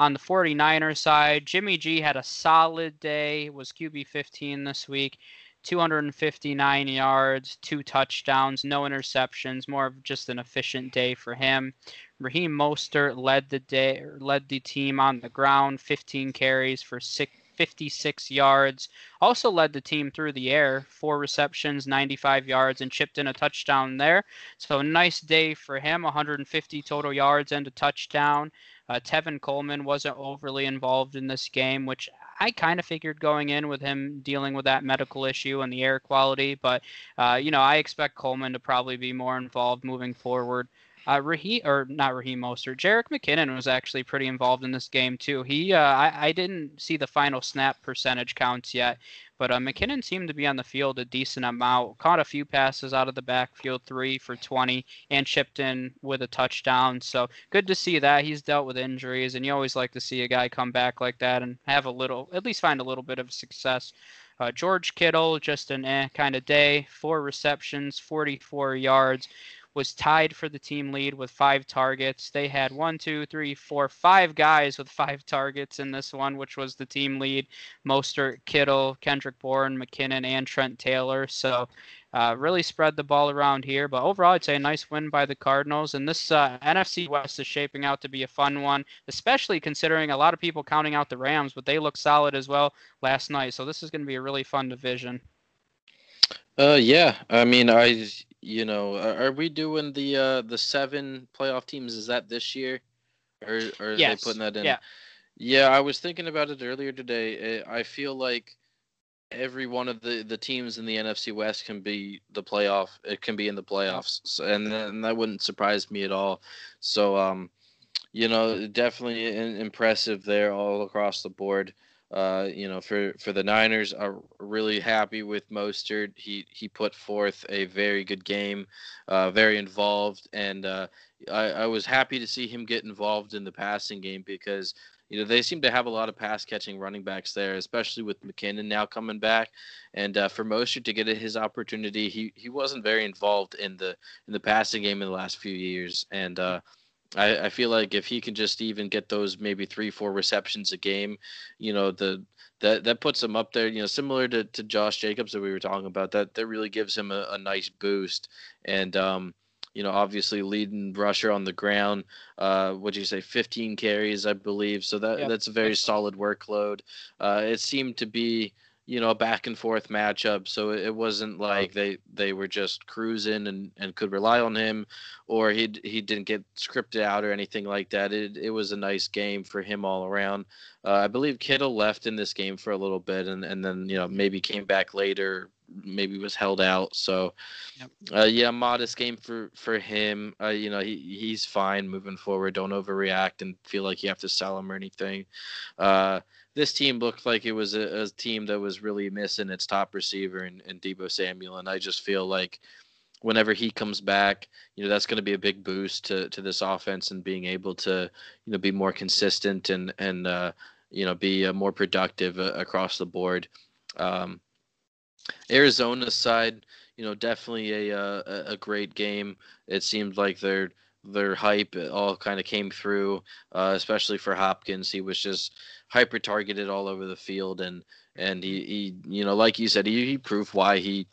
On the 49ers side, Jimmy G had a solid day, was QB 15 this week. 259 yards, two touchdowns, no interceptions, more of just an efficient day for him. Raheem Mostert led the day, led the team on the ground, 15 carries for six, 56 yards. Also led the team through the air, four receptions, 95 yards, and chipped in a touchdown there. So nice day for him, 150 total yards and a touchdown. Uh, Tevin Coleman wasn't overly involved in this game, which I kind of figured going in with him dealing with that medical issue and the air quality. But, uh, you know, I expect Coleman to probably be more involved moving forward. Uh, Raheem, or not Raheem Mostert, Jerick McKinnon was actually pretty involved in this game too. He, uh, I, I didn't see the final snap percentage counts yet, but uh, McKinnon seemed to be on the field a decent amount. Caught a few passes out of the backfield, three for 20, and chipped in with a touchdown. So good to see that. He's dealt with injuries, and you always like to see a guy come back like that and have a little, at least find a little bit of success. Uh, George Kittle, just an eh kind of day, four receptions, 44 yards was tied for the team lead with five targets. They had one, two, three, four, five guys with five targets in this one, which was the team lead. Mostert, Kittle, Kendrick Bourne, McKinnon, and Trent Taylor. So uh, really spread the ball around here. But overall, I'd say a nice win by the Cardinals. And this uh, NFC West is shaping out to be a fun one, especially considering a lot of people counting out the Rams, but they look solid as well last night. So this is going to be a really fun division. Uh, yeah. I mean, I you know, are, are we doing the uh the seven playoff teams? Is that this year, or, or are yes. they putting that in? Yeah. Yeah, I was thinking about it earlier today. I feel like every one of the, the teams in the NFC West can be the playoff. It can be in the playoffs, so, and, and that wouldn't surprise me at all. So, um, you know, definitely impressive there all across the board. Uh, you know, for for the Niners, are really happy with Mostert. He he put forth a very good game, uh, very involved, and uh, I, I was happy to see him get involved in the passing game because you know they seem to have a lot of pass catching running backs there, especially with McKinnon now coming back. And uh, for Mostert to get his opportunity, he he wasn't very involved in the in the passing game in the last few years, and uh, I, I feel like if he can just even get those maybe three, four receptions a game, you know, the that that puts him up there, you know, similar to, to Josh Jacobs that we were talking about. That that really gives him a, a nice boost. And um, you know, obviously leading rusher on the ground. Uh, what do you say, 15 carries, I believe. So that yep. that's a very solid workload. Uh, it seemed to be you know a back and forth matchup so it wasn't like they they were just cruising and and could rely on him or he he didn't get scripted out or anything like that. It it was a nice game for him all around. Uh, i believe kittle left in this game for a little bit and and then you know maybe came back later maybe was held out so yep. uh, yeah modest game for for him. Uh, you know he he's fine moving forward. Don't overreact and feel like you have to sell him or anything. Uh this team looked like it was a, a team that was really missing its top receiver and, in Deebo Samuel, and I just feel like whenever he comes back, you know that's going to be a big boost to to this offense and being able to you know be more consistent and and uh, you know be uh, more productive uh, across the board. Um, Arizona's side, you know, definitely a, uh, a a great game. It seemed like their their hype all kind of came through, uh, especially for Hopkins. He was just hyper targeted all over the field, and and he, he you know like you said he, he proved why he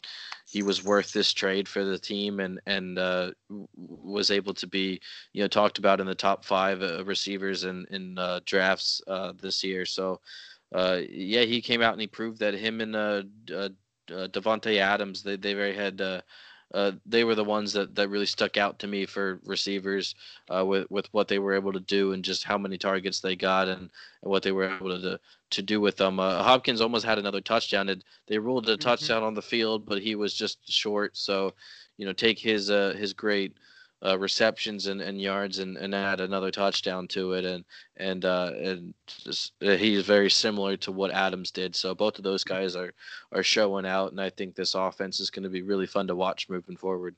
he was worth this trade for the team and and uh, was able to be you know talked about in the top five uh, receivers in in uh, drafts uh, this year. So uh, yeah, he came out and he proved that him and uh, Davante Adams they they very had uh, they were the ones that, that really stuck out to me for receivers uh, with with what they were able to do and just how many targets they got and, and what they were able to to do with them. Uh, Hopkins almost had another touchdown. It, they ruled a mm-hmm. touchdown on the field, but he was just short. So, you know, take his uh, his great uh, receptions and, and yards and, and add another touchdown to it and and uh, and just, uh, he's very similar to what Adams did. So both of those guys are are showing out, and I think this offense is going to be really fun to watch moving forward.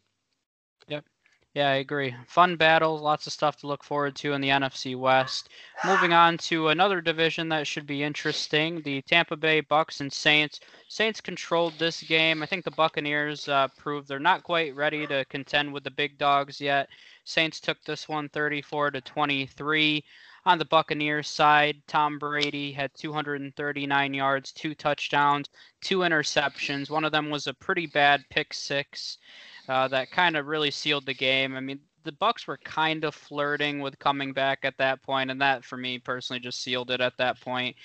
Yeah, I agree. Fun battle, lots of stuff to look forward to in the NFC West. Moving on to another division that should be interesting, the Tampa Bay Bucks and Saints. Saints controlled this game. I think the Buccaneers uh, proved they're not quite ready to contend with the big dogs yet. Saints took this one 34 to 23. On the Buccaneers side, Tom Brady had 239 yards, two touchdowns, two interceptions. One of them was a pretty bad pick six uh, that kind of really sealed the game. I mean, the Bucks were kind of flirting with coming back at that point, and that for me personally just sealed it at that point.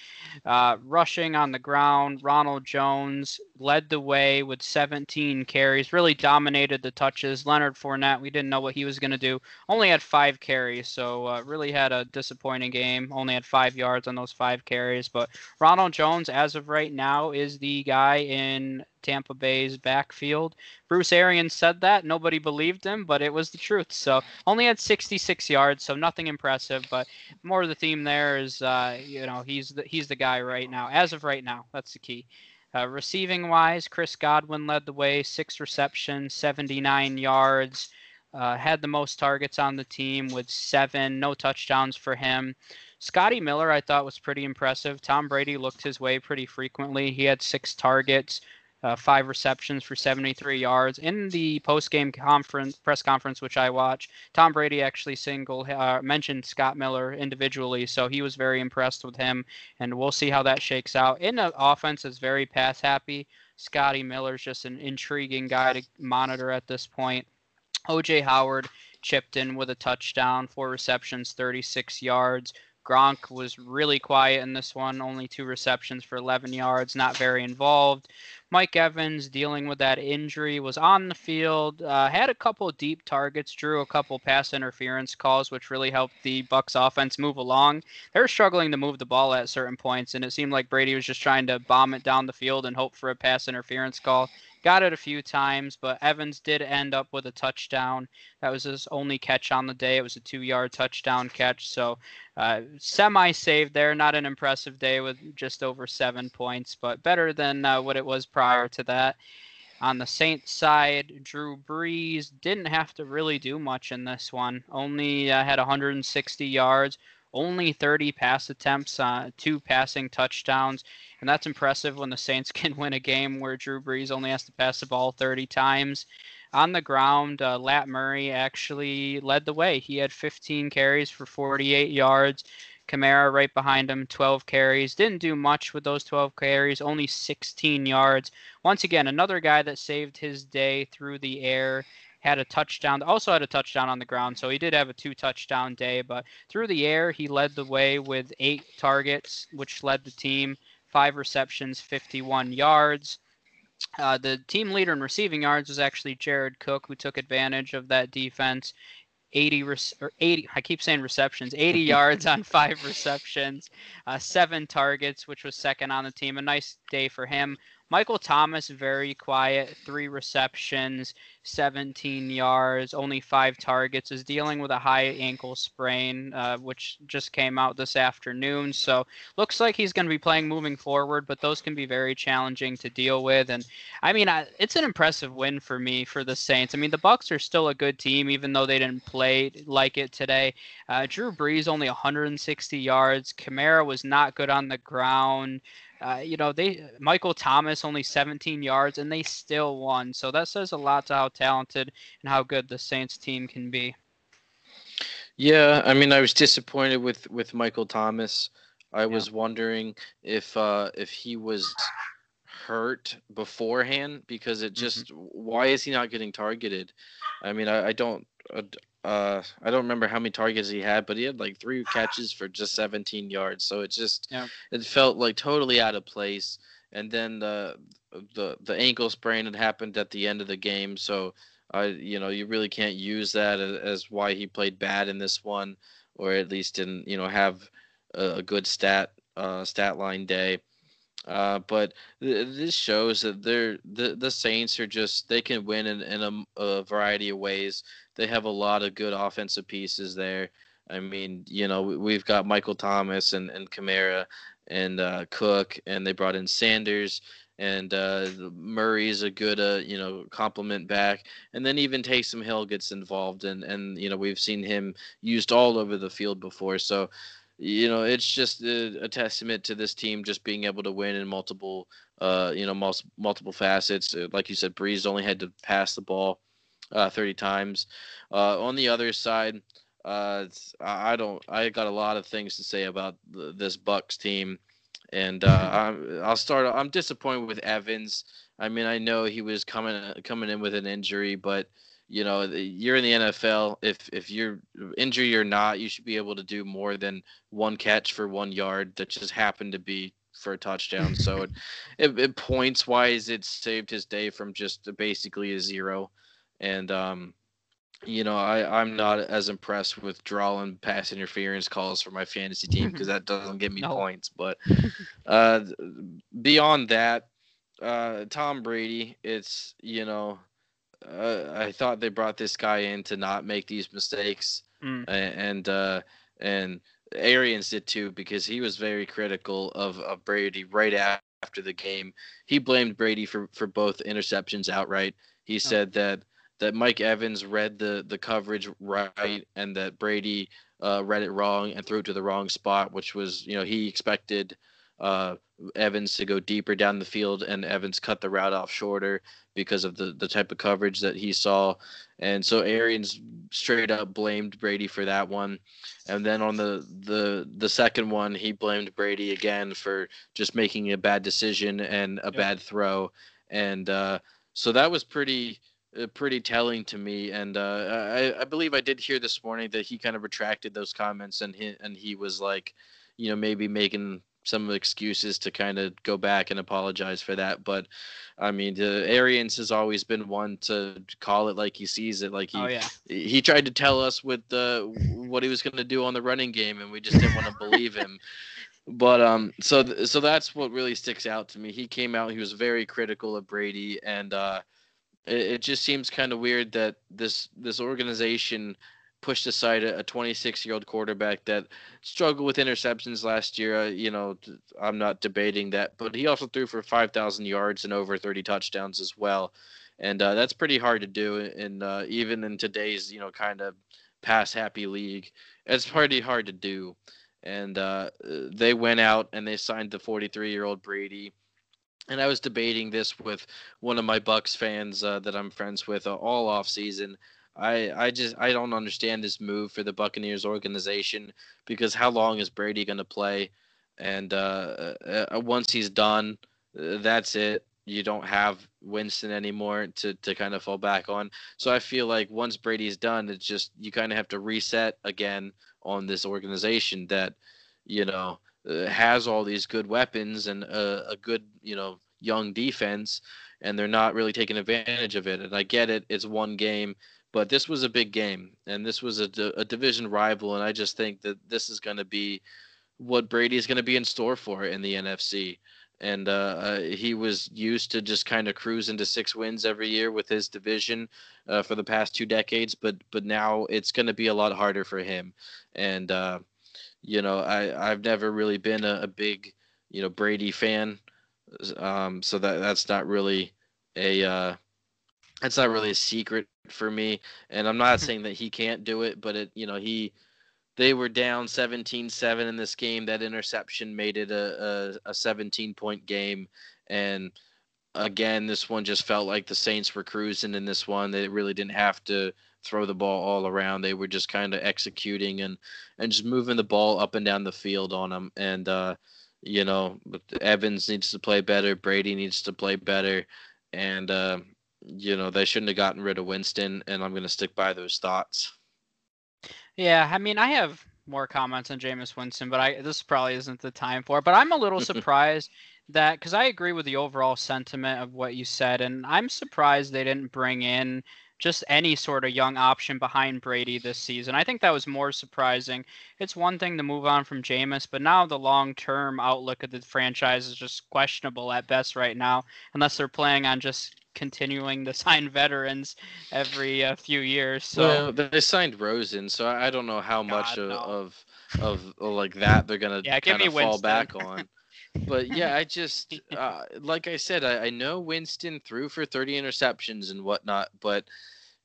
Uh, rushing on the ground, Ronald Jones led the way with 17 carries, really dominated the touches. Leonard Fournette, we didn't know what he was going to do, only had five carries, so uh, really had a disappointing game. Only had five yards on those five carries, but Ronald Jones, as of right now, is the guy in Tampa Bay's backfield. Bruce Arians said that. Nobody believed him, but it was the truth. So only had 66 yards, so nothing impressive. But more of the theme there is, uh, you know, he's the, he's the guy right now. As of right now, that's the key. Uh, receiving wise, Chris Godwin led the way, six receptions, 79 yards. Uh, had the most targets on the team with seven, no touchdowns for him. Scotty Miller, I thought was pretty impressive. Tom Brady looked his way pretty frequently. He had six targets, uh, five receptions for 73 yards. In the post-game conference, press conference, which I watch, Tom Brady actually single uh, mentioned Scott Miller individually, so he was very impressed with him, and we'll see how that shakes out. In an offense that's very pass happy, Scotty Miller's just an intriguing guy to monitor at this point. OJ Howard chipped in with a touchdown, four receptions, 36 yards. Gronk was really quiet in this one, only two receptions for 11 yards, not very involved. Mike Evans, dealing with that injury, was on the field, uh, had a couple deep targets, drew a couple pass interference calls, which really helped the Bucks offense move along. They were struggling to move the ball at certain points, and it seemed like Brady was just trying to bomb it down the field and hope for a pass interference call. Got it a few times, but Evans did end up with a touchdown. That was his only catch on the day. It was a two yard touchdown catch. So, uh, semi saved there. Not an impressive day with just over seven points, but better than uh, what it was prior to that. On the Saints side, Drew Brees didn't have to really do much in this one. Only uh, had 160 yards, only 30 pass attempts, uh, two passing touchdowns, and that's impressive when the Saints can win a game where Drew Brees only has to pass the ball 30 times. on the ground, uh, Lat Murray actually led the way. He had 15 carries for 48 yards. Kamara right behind him, 12 carries. Didn't do much with those 12 carries, only 16 yards. Once again, another guy that saved his day through the air had a touchdown. Also had a touchdown on the ground, so he did have a two touchdown day. But through the air, he led the way with eight targets, which led the team. Five receptions, 51 yards. Uh, the team leader in receiving yards was actually Jared Cook, who took advantage of that defense. 80 or 80 I keep saying receptions 80 yards on five receptions uh, seven targets which was second on the team a nice day for him Michael Thomas, very quiet, three receptions, 17 yards, only five targets, is dealing with a high ankle sprain, uh, which just came out this afternoon. So looks like he's going to be playing moving forward, but those can be very challenging to deal with. And I mean, I, it's an impressive win for me for the Saints. I mean, the Bucks are still a good team, even though they didn't play like it today. Uh, Drew Brees only 160 yards. Kamara was not good on the ground. Uh, you know, they Michael Thomas only 17 yards and they still won. So that says a lot to how talented and how good the Saints team can be. Yeah, I mean, I was disappointed with with Michael Thomas. I yeah. was wondering if uh, if he was hurt beforehand because it just mm-hmm. why is he not getting targeted? I mean, I, I don't uh, I don't remember how many targets he had, but he had like three catches for just 17 yards. So it just yeah. it felt like totally out of place. And then the the the ankle sprain had happened at the end of the game, so I you know you really can't use that as, as why he played bad in this one, or at least didn't you know have a, a good stat uh, stat line day. Uh, but th- this shows that they're the the Saints are just they can win in, in a, a, variety of ways. They have a lot of good offensive pieces there. I mean, you know, we've got Michael Thomas and and Kamara and uh, Cook, and they brought in Sanders and uh, Murray's a good uh, you know compliment back, and then even Taysom Hill gets involved, and and you know we've seen him used all over the field before, so you know, it's just a, a, testament to this team just being able to win in multiple, uh, you know, multiple multiple facets. Uh, like you said, Brees only had to pass the ball uh, 30 times. Uh, on the other side, uh, I don't. I got a lot of things to say about this Bucks team, and uh, I'm, I'll start. I'm disappointed with Evans. I mean, I know he was coming coming in with an injury, but you know you're in the NFL. If if you're injured or not, you should be able to do more than one catch for one yard that just happened to be for a touchdown. so it, it, it, points wise, it saved his day from just basically a zero. And um, you know, I I'm not as impressed with drawing pass interference calls for my fantasy team because that doesn't get me no. points. But uh, beyond that, uh, Tom Brady, it's you know uh, I thought they brought this guy in to not make these mistakes, mm. and uh, and Arians did too because he was very critical of, of Brady right after the game. He blamed Brady for, for both interceptions outright. He oh. said that that Mike Evans read the the coverage right and that Brady uh, read it wrong and threw it to the wrong spot, which was you know he expected uh, Evans to go deeper down the field, and Evans cut the route off shorter because of the, the type of coverage that he saw. And so Arians straight up blamed Brady for that one. And then on the, the the second one, he blamed Brady again for just making a bad decision and a yep. bad throw. And uh, so that was pretty uh, pretty telling to me. And uh, I, I believe I did hear this morning that he kind of retracted those comments and he and he was like, you know, maybe making some excuses to kind of go back and apologize for that. But I mean, the Arians has always been one to call it like he sees it. Like he, oh, yeah. he tried to tell us with the what he was going to do on the running game, and we just didn't want to believe him. But um, so th- so that's what really sticks out to me. He came out, he was very critical of Brady, and uh, it, it just seems kind of weird that this this organization pushed aside a 26 year old quarterback that struggled with interceptions last year. Uh, you know, I'm not debating that, but he also threw for 5,000 yards and over 30 touchdowns as well. And uh, that's pretty hard to do. And uh, even in today's, you know, kind of pass happy league, it's pretty hard to do. And uh, they went out and they signed the 43 year old Brady. and I was debating this with one of my Bucks fans uh, that I'm friends with uh, all off season. I I just I don't understand this move for the Buccaneers organization because how long is Brady going to play? And uh, uh, uh, once he's done, uh, that's it. You don't have Winston anymore to to kind of fall back on. So I feel like once Brady's done, it's just you kind of have to reset again on this organization that you know uh, has all these good weapons and a, a good you know young defense, and they're not really taking advantage of it. And I get it; it's one game, but this was a big game, and this was a, a division rival, and I just think that this is going to be what Brady is going to be in store for in the NFC. And uh, uh, he was used to just kind of cruise into six wins every year with his division uh, for the past two decades, but but now it's going to be a lot harder for him. And uh, you know, I I've never really been a, a big you know Brady fan, um, so that that's not really a that's not really a secret for me. And I'm not saying that he can't do it, but it you know he they were down 17-7 in this game. That interception made it a, a, a 17 point game, and again, this one just felt like the Saints were cruising in this one. They really didn't have to throw the ball all around. They were just kind of executing and and just moving the ball up and down the field on them. And uh, you know, Evans needs to play better. Brady needs to play better, and uh, you know they shouldn't have gotten rid of Winston. And I'm going to stick by those thoughts. Yeah, I mean, I have more comments on Jameis Winston, but I this probably isn't the time for. It. But I'm a little surprised that because I agree with the overall sentiment of what you said, and I'm surprised they didn't bring in just any sort of young option behind Brady this season. I think that was more surprising. It's one thing to move on from Jameis, but now the long term outlook of the franchise is just questionable at best right now, unless they're planning on just continuing to sign veterans every uh, few years. So well, they signed Rosen, so I don't know how God, much of, no. of, of like that they're gonna yeah, kind of fall back on. but yeah, I just uh, like I said, I, I know Winston threw for 30 interceptions and whatnot, but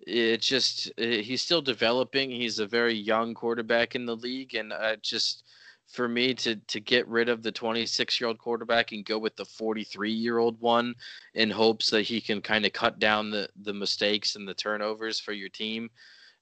it just he's still developing. He's a very young quarterback in the league, and I just for me to to get rid of the 26 year old quarterback and go with the 43 year old one in hopes that he can kind of cut down the the mistakes and the turnovers for your team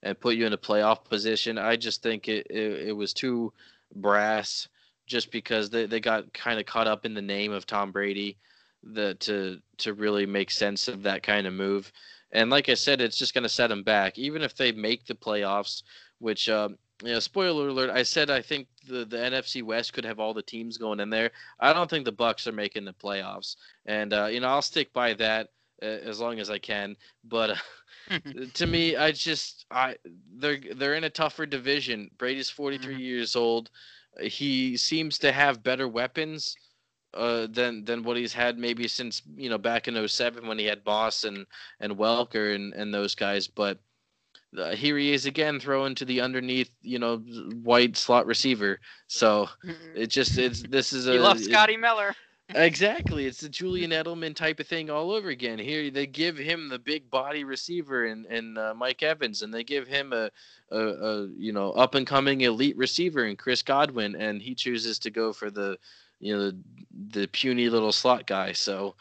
and put you in a playoff position. I just think it it, it was too brass just because they, they got kind of caught up in the name of Tom Brady the to to really make sense of that kind of move. And like I said, it's just going to set them back. Even if they make the playoffs, which um, know, spoiler alert, I said I think the, the NFC West could have all the teams going in there. I don't think the Bucs are making the playoffs, and uh, you know I'll stick by that uh, as long as I can. But uh, to me, I just I they're they're in a tougher division. Brady's 43 mm-hmm. years old. He seems to have better weapons uh, than than what he's had maybe since you know back in 07 when he had Moss and and Welker and and those guys, but uh, here he is again throwing to the underneath, you know, white slot receiver. So it just it's this is a. You love Scotty it, Miller. exactly, it's the Julian Edelman type of thing all over again. Here they give him the big body receiver and and uh, Mike Evans, and they give him a, a, a you know up and coming elite receiver in Chris Godwin, and he chooses to go for the you know the, the puny little slot guy. So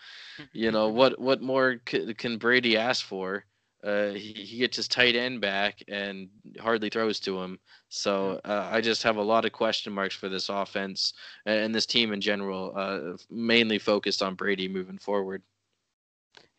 you know what what more c- can Brady ask for? Uh, he, he gets his tight end back and hardly throws to him. So uh, I just have a lot of question marks for this offense and this team in general, uh, mainly focused on Brady moving forward.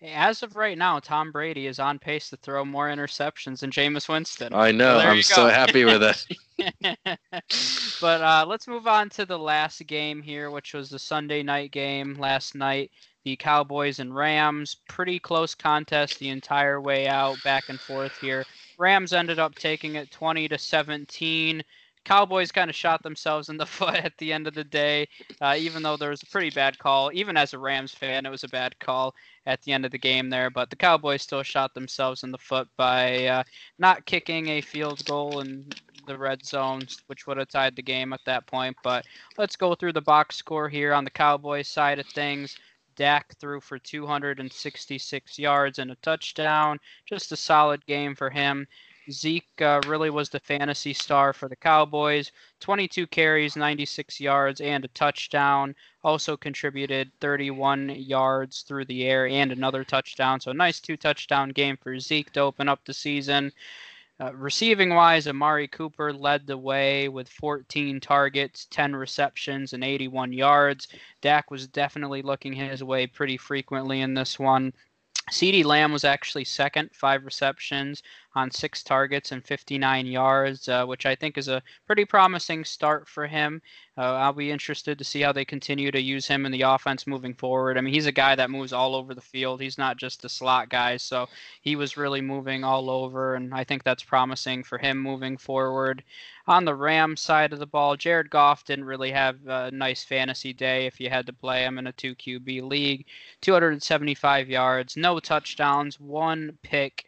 As of right now, Tom Brady is on pace to throw more interceptions than Jameis Winston. I know. So I'm so happy with it. but uh, let's move on to the last game here, which was the Sunday night game last night the Cowboys and Rams. Pretty close contest the entire way out, back and forth here. Rams ended up taking it 20 to 17. Cowboys kind of shot themselves in the foot at the end of the day, uh, even though there was a pretty bad call. Even as a Rams fan, it was a bad call at the end of the game there. But the Cowboys still shot themselves in the foot by uh, not kicking a field goal in the red zone, which would have tied the game at that point. But let's go through the box score here on the Cowboys side of things. Dak threw for 266 yards and a touchdown. Just a solid game for him. Zeke uh, really was the fantasy star for the Cowboys. 22 carries, 96 yards, and a touchdown. Also contributed 31 yards through the air and another touchdown. So, a nice two touchdown game for Zeke to open up the season. Uh, receiving wise, Amari Cooper led the way with 14 targets, 10 receptions, and 81 yards. Dak was definitely looking his way pretty frequently in this one. CeeDee Lamb was actually second, five receptions on six targets and 59 yards, uh, which I think is a pretty promising start for him. Uh, I'll be interested to see how they continue to use him in the offense moving forward. I mean, he's a guy that moves all over the field. He's not just a slot guy, so he was really moving all over, and I think that's promising for him moving forward. On the Rams side of the ball, Jared Goff didn't really have a nice fantasy day if you had to play him in a 2 QB league. 275 yards, no touchdowns, one pick.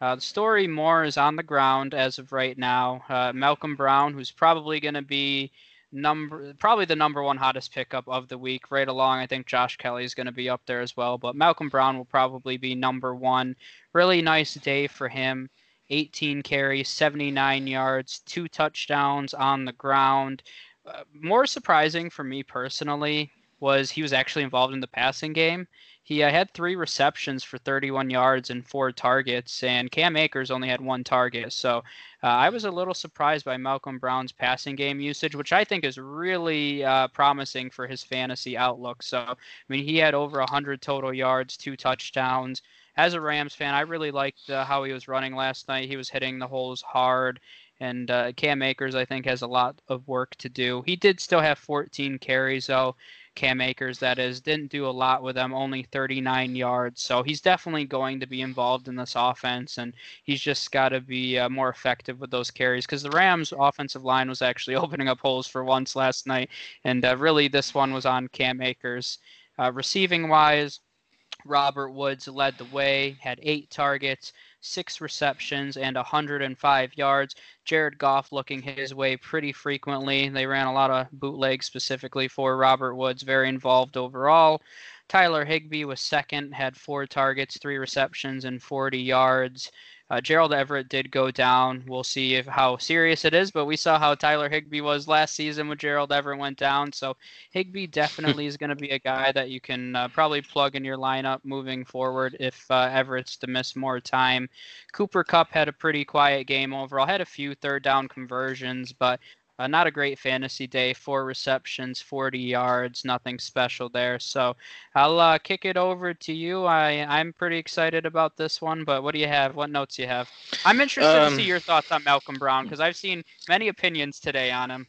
Uh, the story more is on the ground as of right now. Uh, Malcolm Brown, who's probably going to be number probably the number one hottest pickup of the week right along i think josh kelley is going to be up there as well but malcolm brown will probably be number one really nice day for him 18 carries, 79 yards, two touchdowns on the ground. Uh, more surprising for me personally was he was actually involved in the passing game. He uh, had three receptions for 31 yards and four targets, and Cam Akers only had one target. So uh, I was a little surprised by Malcolm Brown's passing game usage, which I think is really uh, promising for his fantasy outlook. So, I mean, he had over 100 total yards, two touchdowns as a Rams fan, I really liked uh, how he was running last night. He was hitting the holes hard, and uh, Cam Akers I think has a lot of work to do. He did still have 14 carries though. Cam Akers, that is, didn't do a lot with them, only 39 yards. So he's definitely going to be involved in this offense, and he's just got to be uh, more effective with those carries because the Rams' offensive line was actually opening up holes for once last night, and uh, really this one was on Cam Akers. Uh, receiving wise, Robert Woods led the way, had eight targets, six receptions, and 105 yards. Jared Goff looking his way pretty frequently. They ran a lot of bootlegs specifically for Robert Woods, very involved overall. Tyler Higbee was second, had four targets, three receptions, and 40 yards. Uh, Gerald Everett did go down. We'll see if how serious it is, but we saw how Tyler Higbee was last season when Gerald Everett went down. So Higbee definitely is going to be a guy that you can uh, probably plug in your lineup moving forward if uh, Everett's to miss more time. Cooper Kupp had a pretty quiet game overall. Had a few third down conversions, but uh, not a great fantasy day. Four receptions, 40 yards, nothing special there. So I'll uh, kick it over to you. I, I'm pretty excited about this one, but what do you have? What notes you have? I'm interested um, to see um, your thoughts on Malcolm Brown because I've seen many opinions today on him.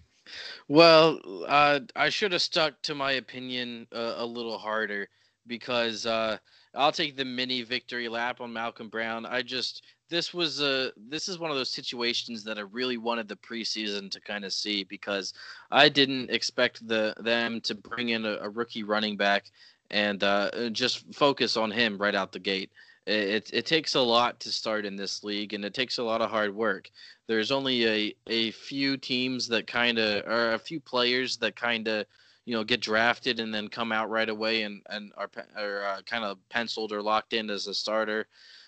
Well, uh, I should have stuck to my opinion uh, a little harder because uh, I'll take the mini victory lap on Malcolm Brown. I just this was a this is one of those situations that I really wanted the preseason to kind of see because I didn't expect the them to bring in a, a rookie running back and uh, just focus on him right out the gate. It, it takes a lot to start in this league, and it takes a lot of hard work. There's only a, a few teams that kind of, or a few players that kind of, you know, get drafted and then come out right away and and are, are uh, kind of penciled or locked in as a starter.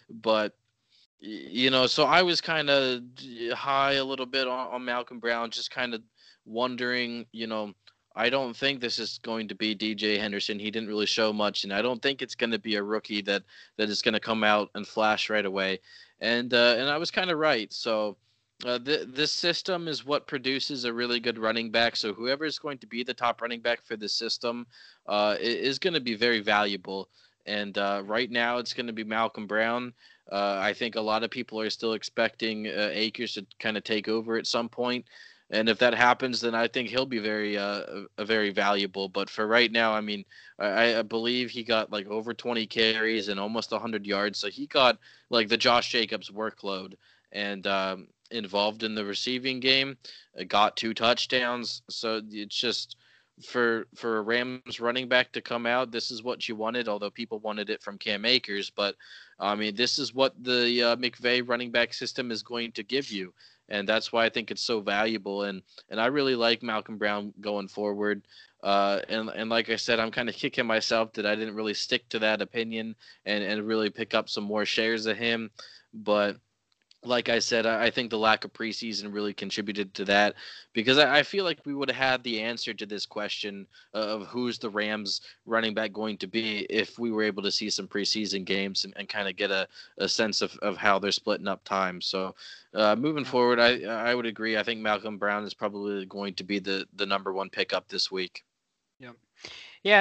But you know, so I was kind of high a little bit on, on Malcolm Brown, just kind of wondering, you know, I don't think this is going to be DJ Henderson. He didn't really show much, and I don't think it's going to be a rookie that that is going to come out and flash right away. And uh, and I was kind of right. So uh, th- this system is what produces a really good running back. So whoever is going to be the top running back for this system uh, is going to be very valuable. And uh, right now, it's going to be Malcolm Brown. Uh, I think a lot of people are still expecting uh, Akers to kind of take over at some point, and if that happens, then I think he'll be very, uh, very valuable. But for right now, I mean, I, I, believe he got like over 20 carries and almost 100 yards, so he got like the Josh Jacobs workload and um, involved in the receiving game. Got two touchdowns, so it's just for for a Rams running back to come out, this is what you wanted. Although people wanted it from Cam Akers, but I mean, this is what the uh, McVay running back system is going to give you, and that's why I think it's so valuable. And and I really like Malcolm Brown going forward. Uh, and and like I said, I'm kind of kicking myself that I didn't really stick to that opinion and and really pick up some more shares of him. But like I said, I think the lack of preseason really contributed to that because I feel like we would have had the answer to this question of who's the Rams running back going to be if we were able to see some preseason games and, and kind of get a, a sense of, of how they're splitting up time. So uh, moving forward, I I would agree. I think Malcolm Brown is probably going to be the, the number one pickup this week. Yep. Yeah,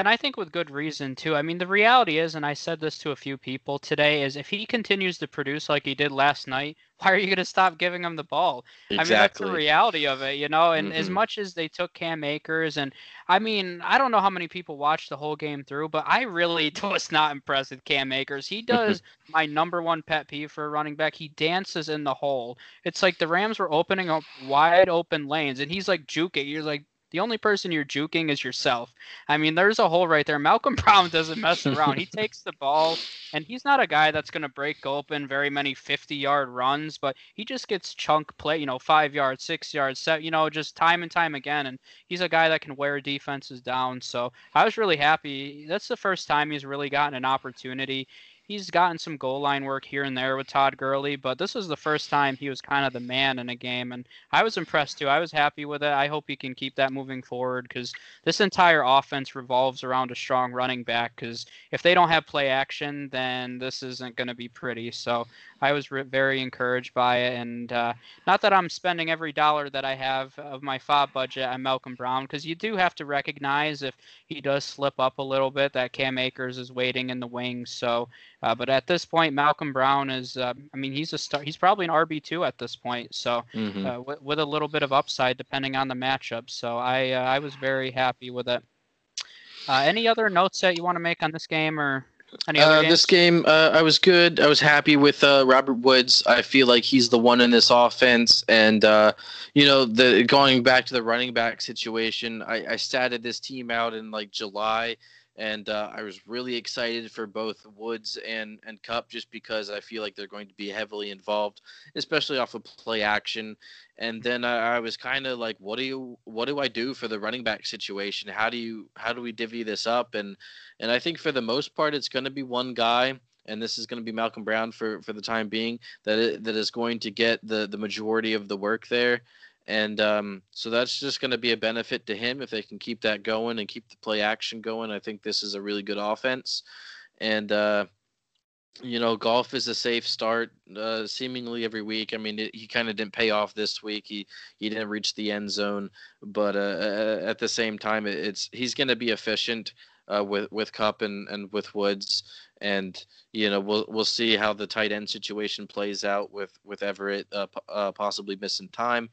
and I think with good reason too. I mean, the reality is, and I said this to a few people today, is if he continues to produce like he did last night, why are you going to stop giving him the ball? Exactly. I mean, that's the reality of it, you know. And mm-hmm. as much as they took Cam Akers, and I mean, I don't know how many people watched the whole game through, but I really was not impressed with Cam Akers. He does my number one pet peeve for a running back. He dances in the hole. It's like the Rams were opening up wide open lanes, and he's like juking. You're like, the only person you're juking is yourself. I mean, there's a hole right there. Malcolm Brown doesn't mess around. he takes the ball, and he's not a guy that's going to break open very many 50 yard runs, but he just gets chunk play, you know, five yards, six yards, seven, you know, just time and time again. And he's a guy that can wear defenses down. So I was really happy. That's the first time he's really gotten an opportunity he's gotten some goal line work here and there with Todd Gurley, but this was the first time he was kind of the man in a game, and I was impressed too. I was happy with it. I hope he can keep that moving forward because this entire offense revolves around a strong running back. Because if they don't have play action, then this isn't going to be pretty. So I was re- very encouraged by it, and uh, not that I'm spending every dollar that I have of my FAAB budget on Malcolm Brown, because you do have to recognize if he does slip up a little bit that Cam Akers is waiting in the wings. So uh, but at this point, Malcolm Brown is, uh, I mean, he's a star. He's probably an RB two at this point. So mm-hmm. uh, with, with, a little bit of upside depending on the matchup. So I uh, I was very happy with it. Uh, any other notes that you want to make on this game or? Uh, this game, uh, I was good. I was happy with uh, Robert Woods. I feel like he's the one in this offense, and uh, you know, the going back to the running back situation. I, I statted this team out in like July, and uh, I was really excited for both Woods and and Kupp just because I feel like they're going to be heavily involved, especially off of play action. And then I, I was kind of like, what do you what do I do for the running back situation? How do you how do we divvy this up? And and I think for the most part, it's going to be one guy. And this is going to be Malcolm Brown for, for the time being that it, that is going to get the, the majority of the work there and um, so that's just going to be a benefit to him if they can keep that going and keep the play action going. I think this is a really good offense, and uh, you know, Goff is a safe start uh, seemingly every week. I mean, it, he kind of didn't pay off this week. He he didn't reach the end zone, but uh, at the same time, it's he's going to be efficient uh, with with Kupp and, and with Woods, and you know we'll we'll see how the tight end situation plays out with with Everett uh, uh, possibly missing time.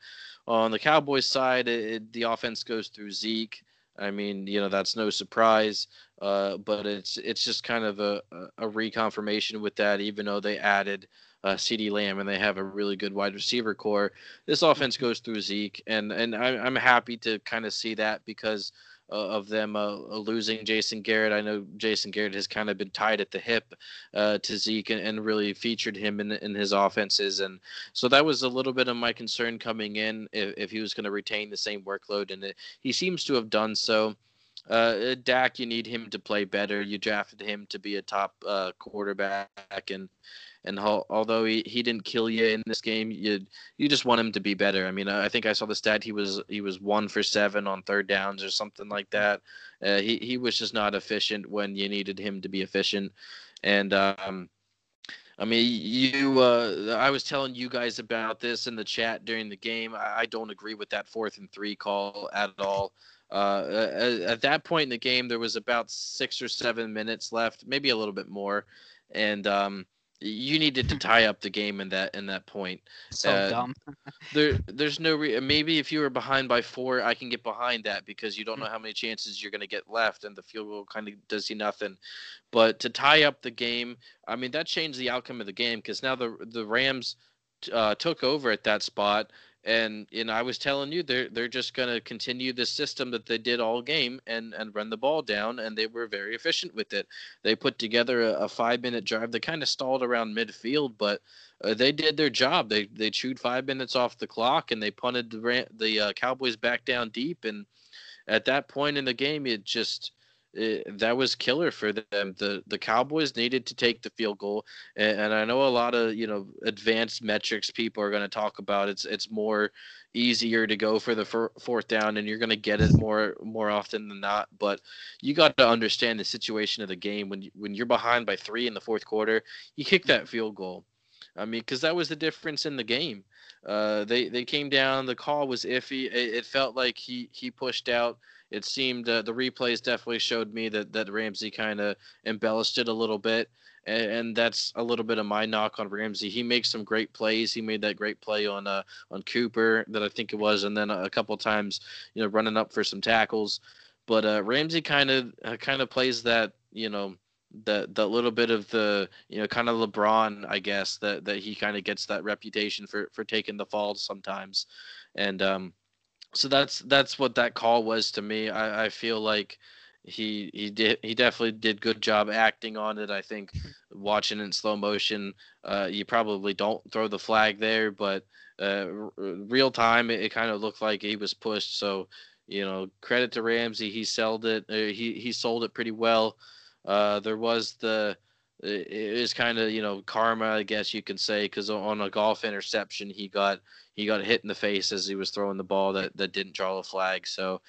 On the Cowboys side, it, the offense goes through Zeke. I mean, you know that's no surprise, uh, but it's it's just kind of a, a reconfirmation with that. Even though they added uh, CeeDee Lamb and they have a really good wide receiver corps, this offense goes through Zeke, and and I'm, I'm happy to kind of see that because of them uh, uh, losing Jason Garrett. I know Jason Garrett has kind of been tied at the hip uh, to Zeke and, and, really featured him in in his offenses, and so that was a little bit of my concern coming in if, if he was going to retain the same workload, and it, he seems to have done so. Uh, Dak, you need him to play better. You drafted him to be a top uh, quarterback, and and although he, he didn't kill you in this game, you you just want him to be better. I mean, I think I saw the stat he was he was one for seven on third downs or something like that. Uh, he he was just not efficient when you needed him to be efficient, and um, I mean, you. Uh, I was telling you guys about this in the chat during the game. I, I don't agree with that fourth and three call at all. Uh, at, at, that point in the game, there was about six or seven minutes left, maybe a little bit more, and um, you needed to tie up the game in that in that point. So uh, dumb. there, there's no re- maybe if you were behind by four, I can get behind that because you don't know mm. how many chances you're going to get left, and the field goal kind of does you nothing. But to tie up the game, I mean that changed the outcome of the game because now the the Rams uh, took over at that spot and you know, I was telling you they're they're just going to continue the system that they did all game and and run the ball down, and they were very efficient with it. They put together a, a five minute drive. They kind of stalled around midfield, but uh, they did their job. They they chewed five minutes off the clock, and they punted the the uh, Cowboys back down deep. And at that point in the game, it just it, that was killer for them. The the Cowboys needed to take the field goal, and, and I know a lot of you know advanced metrics people are going to talk about. It's it's more easier to go for the fourth down, and you're going to get it more more often than not. But you got to understand the situation of the game when you, when you're behind by three in the fourth quarter, you kick that field goal. I mean, because that was the difference in the game. Uh, they they came down. The call was iffy. It, it felt like he he pushed out it seemed uh, the replays definitely showed me that that Ramsey kind of embellished it a little bit, and, and, that's a little bit of my knock on Ramsey. He makes some great plays. He made that great play on uh, on Cooper that I think it was, and then a couple times, you know, running up for some tackles. But uh, Ramsey kind of uh, kind of plays that, you know, that that little bit of the you know kind of LeBron, I guess that that he kind of gets that reputation for for taking the falls sometimes, and um, so that's that's what that call was to me. I, I feel like he he did he definitely did good job acting on it. I think watching in slow motion, uh, you probably don't throw the flag there, but uh, r- real time it, it kind of looked like he was pushed. So you know, credit to Ramsey, he sold it. Uh, he he sold it pretty well. Uh, there was the it is kind of you know karma, I guess you can say, because on a Goff interception he got he got hit in the face as he was throwing the ball that, that didn't draw a flag. So,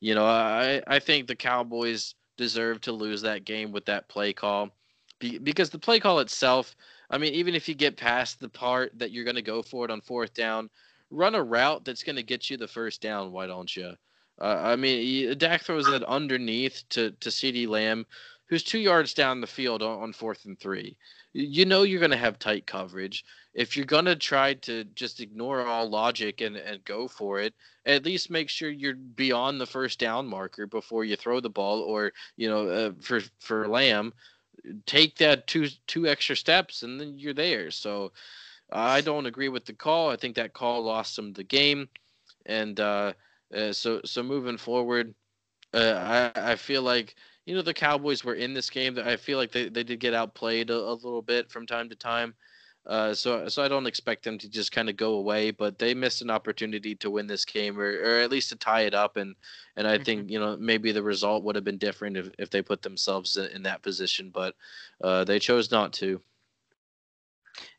you know, I, I think the Cowboys deserve to lose that game with that play call Be, because the play call itself, I mean, even if you get past the part that you're going to go for it on fourth down, run a route that's going to get you the first down. Why don't you? Uh, I mean, Dak throws it underneath to, to CeeDee Lamb, who's two yards down the field on, fourth and three. You know you're going to have tight coverage if you're gonna try to just ignore all logic and, and go for it, at least make sure you're beyond the first down marker before you throw the ball, or you know, uh, for for Lamb, take that two two extra steps and then you're there. So I don't agree with the call. I think that call lost them the game, and uh, uh, so so moving forward, uh, I I feel like you know the Cowboys were in this game. I feel like they, they did get outplayed a, a little bit from time to time. Uh, so so I don't expect them to just kind of go away, but they missed an opportunity to win this game or, or at least to tie it up and and I mm-hmm. think you know maybe the result would have been different if, if they put themselves in, in that position, but uh, they chose not to.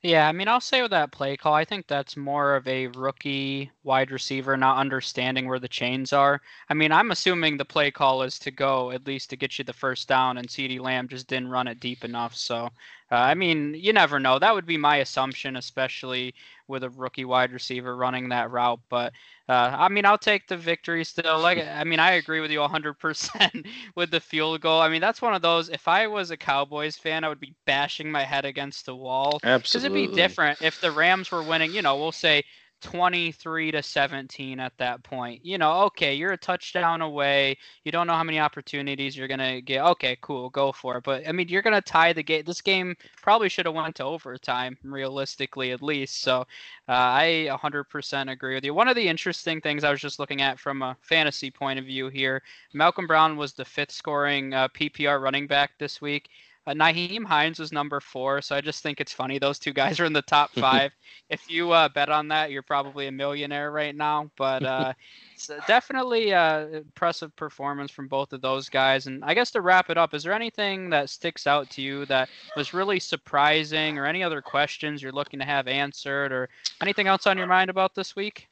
Yeah, I mean, I'll say with that play call, I think that's more of a rookie wide receiver not understanding where the chains are. I mean, I'm assuming the play call is to go at least to get you the first down, and CeeDee Lamb just didn't run it deep enough. So uh, I mean, you never know. That would be my assumption, especially with a rookie wide receiver running that route. But uh, I mean, I'll take the victory still. Like, I mean, I agree with you 100% with the field goal. I mean, that's one of those. If I was a Cowboys fan, I would be bashing my head against the wall. Absolutely. Because it'd be different if the Rams were winning. You know, we'll say 23 to 17 at that point. You know, okay, you're a touchdown away. You don't know how many opportunities you're gonna get. Okay, cool, go for it. But I mean, you're gonna tie the game. This game probably should have went to overtime, realistically at least. So uh, I 100% agree with you. One of the interesting things I was just looking at from a fantasy point of view here, Malcolm Brown was the fifth scoring uh, PPR running back this week. Uh, Nyheim Hines was number four, so I just think it's funny. Those two guys are in the top five. if you uh, bet on that, you're probably a millionaire right now. But uh, it's definitely uh, impressive performance from both of those guys. And I guess to wrap it up, is there anything that sticks out to you that was really surprising, or any other questions you're looking to have answered, or anything else on your mind about this week?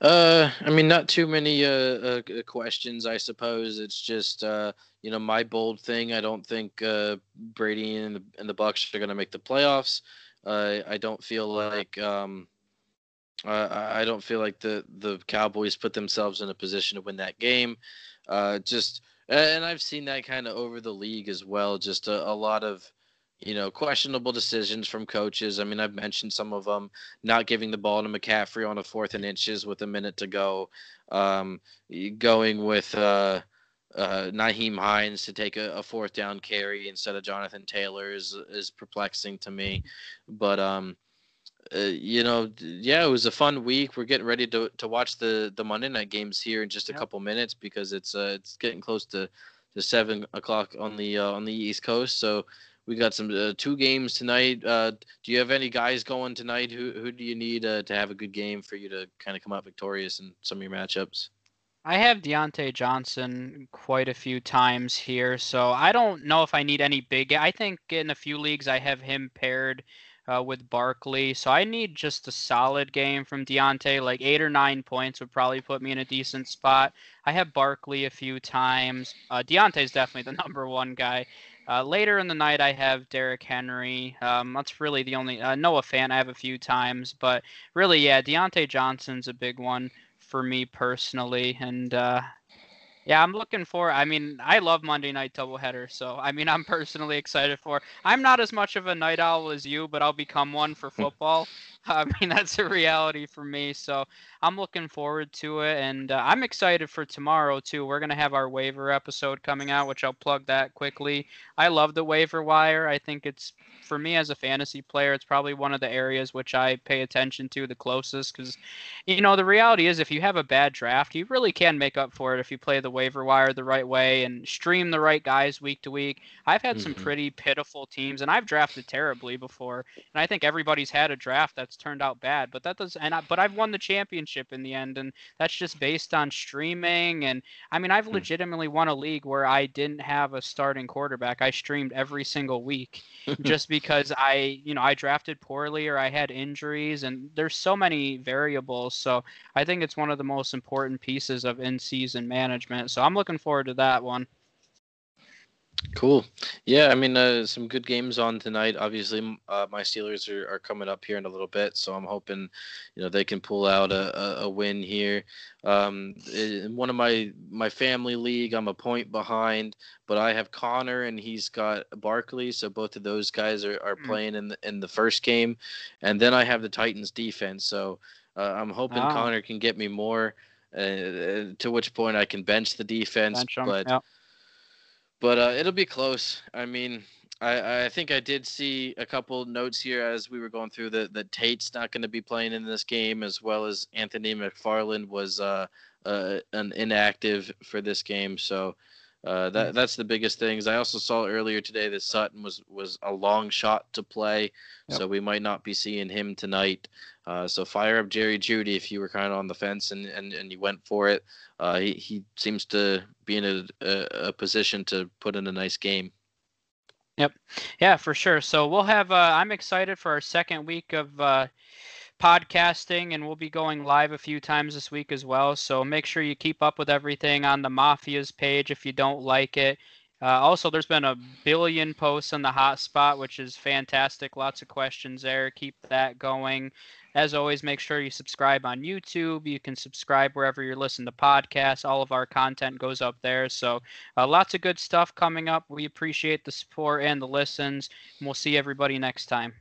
Uh, I mean, not too many uh, uh questions. I suppose it's just uh, you know my bold thing. I don't think uh, Brady and the, and the Bucs are going to make the playoffs. Uh, I don't feel like um, uh, I don't feel like the the Cowboys put themselves in a position to win that game. Uh, just and I've seen that kind of over the league as well. Just a, a lot of you know, questionable decisions from coaches. I mean, I've mentioned some of them not giving the ball to McCaffrey on a fourth and inches with a minute to go, um, going with uh, uh, Nyheim Hines to take a, a, fourth down carry instead of Jonathan Taylor is is perplexing to me. But um, uh, you know, yeah, it was a fun week. We're getting ready to to watch the the Monday night games here in just a yep. couple minutes because it's uh, it's getting close to to seven o'clock on the uh, on the East Coast. So we got some uh, two games tonight. Uh, do you have any guys going tonight? Who who do you need uh, to have a good game for you to kind of come out victorious in some of your matchups? I have Diontae Johnson quite a few times here, so I don't know if I need any big. I think in a few leagues I have him paired uh, with Barkley, so I need just a solid game from Diontae. Like eight or nine points would probably put me in a decent spot. I have Barkley a few times. Uh, Diontae is definitely the number one guy. Uh, later in the night, I have Derrick Henry. Um, that's really the only uh, Noah Fant I have a few times, but really, yeah, Diontae Johnson's a big one for me personally, and uh, yeah, I'm looking for. I mean, I love Monday night doubleheader, so I mean, I'm personally excited for. I'm not as much of a night owl as you, but I'll become one for hmm. football. I mean, that's a reality for me. So I'm looking forward to it, and uh, I'm excited for tomorrow too. We're gonna have our waiver episode coming out, which I'll plug that quickly. I love the waiver wire. I think it's for me as a fantasy player, it's probably one of the areas which I pay attention to the closest because, you know, the reality is if you have a bad draft, you really can make up for it if you play the waiver wire the right way and stream the right guys week to week. I've had mm-hmm. some pretty pitiful teams, and I've drafted terribly before, and I think everybody's had a draft that's turned out bad. But that does, and I, but I've won the championship in the end, and that's just based on streaming. And I mean, I've mm-hmm. legitimately won a league where I didn't have a starting quarterback. I streamed every single week just because because I, you know, I drafted poorly or I had injuries, and there's so many variables. So I think it's one of the most important pieces of in-season management. So I'm looking forward to that one. Cool. Yeah, I mean, uh, some good games on tonight. Obviously, uh, my Steelers are, are coming up here in a little bit, so I'm hoping, you know, they can pull out a, a, a win here. Um, in one of my my family league, I'm a point behind, but I have Connor and he's got Barkley, so both of those guys are, are mm. playing in the in the first game, and then I have the Titans defense, so uh, I'm hoping oh. Connor can get me more. Uh, to which point I can bench the defense, bench but. Yep but uh, it'll be close. I mean, I, I think I did see a couple notes here as we were going through that that Tate's not going to be playing in this game, as well as Anthony McFarland was uh, uh, an inactive for this game. So uh, that that's the biggest things. I also saw earlier today that Sutton was was a long shot to play, yep. so we might not be seeing him tonight. Uh, so fire up Jerry Jeudy if you were kind of on the fence and, and, and you went for it. Uh, he he seems to be in a, a, a, position to put in a nice game. Yep, yeah, for sure. So we'll have. Uh, I'm excited for our second week of uh, podcasting, and we'll be going live a few times this week as well. So make sure you keep up with everything on the Mafia's page if you don't like it. Uh, also, there's been a billion posts on the hotspot, which is fantastic. Lots of questions there. Keep that going. As always, make sure you subscribe on YouTube. You can subscribe wherever you're listening to podcasts. All of our content goes up there. So, uh, lots of good stuff coming up. We appreciate the support and the listens, and we'll see everybody next time.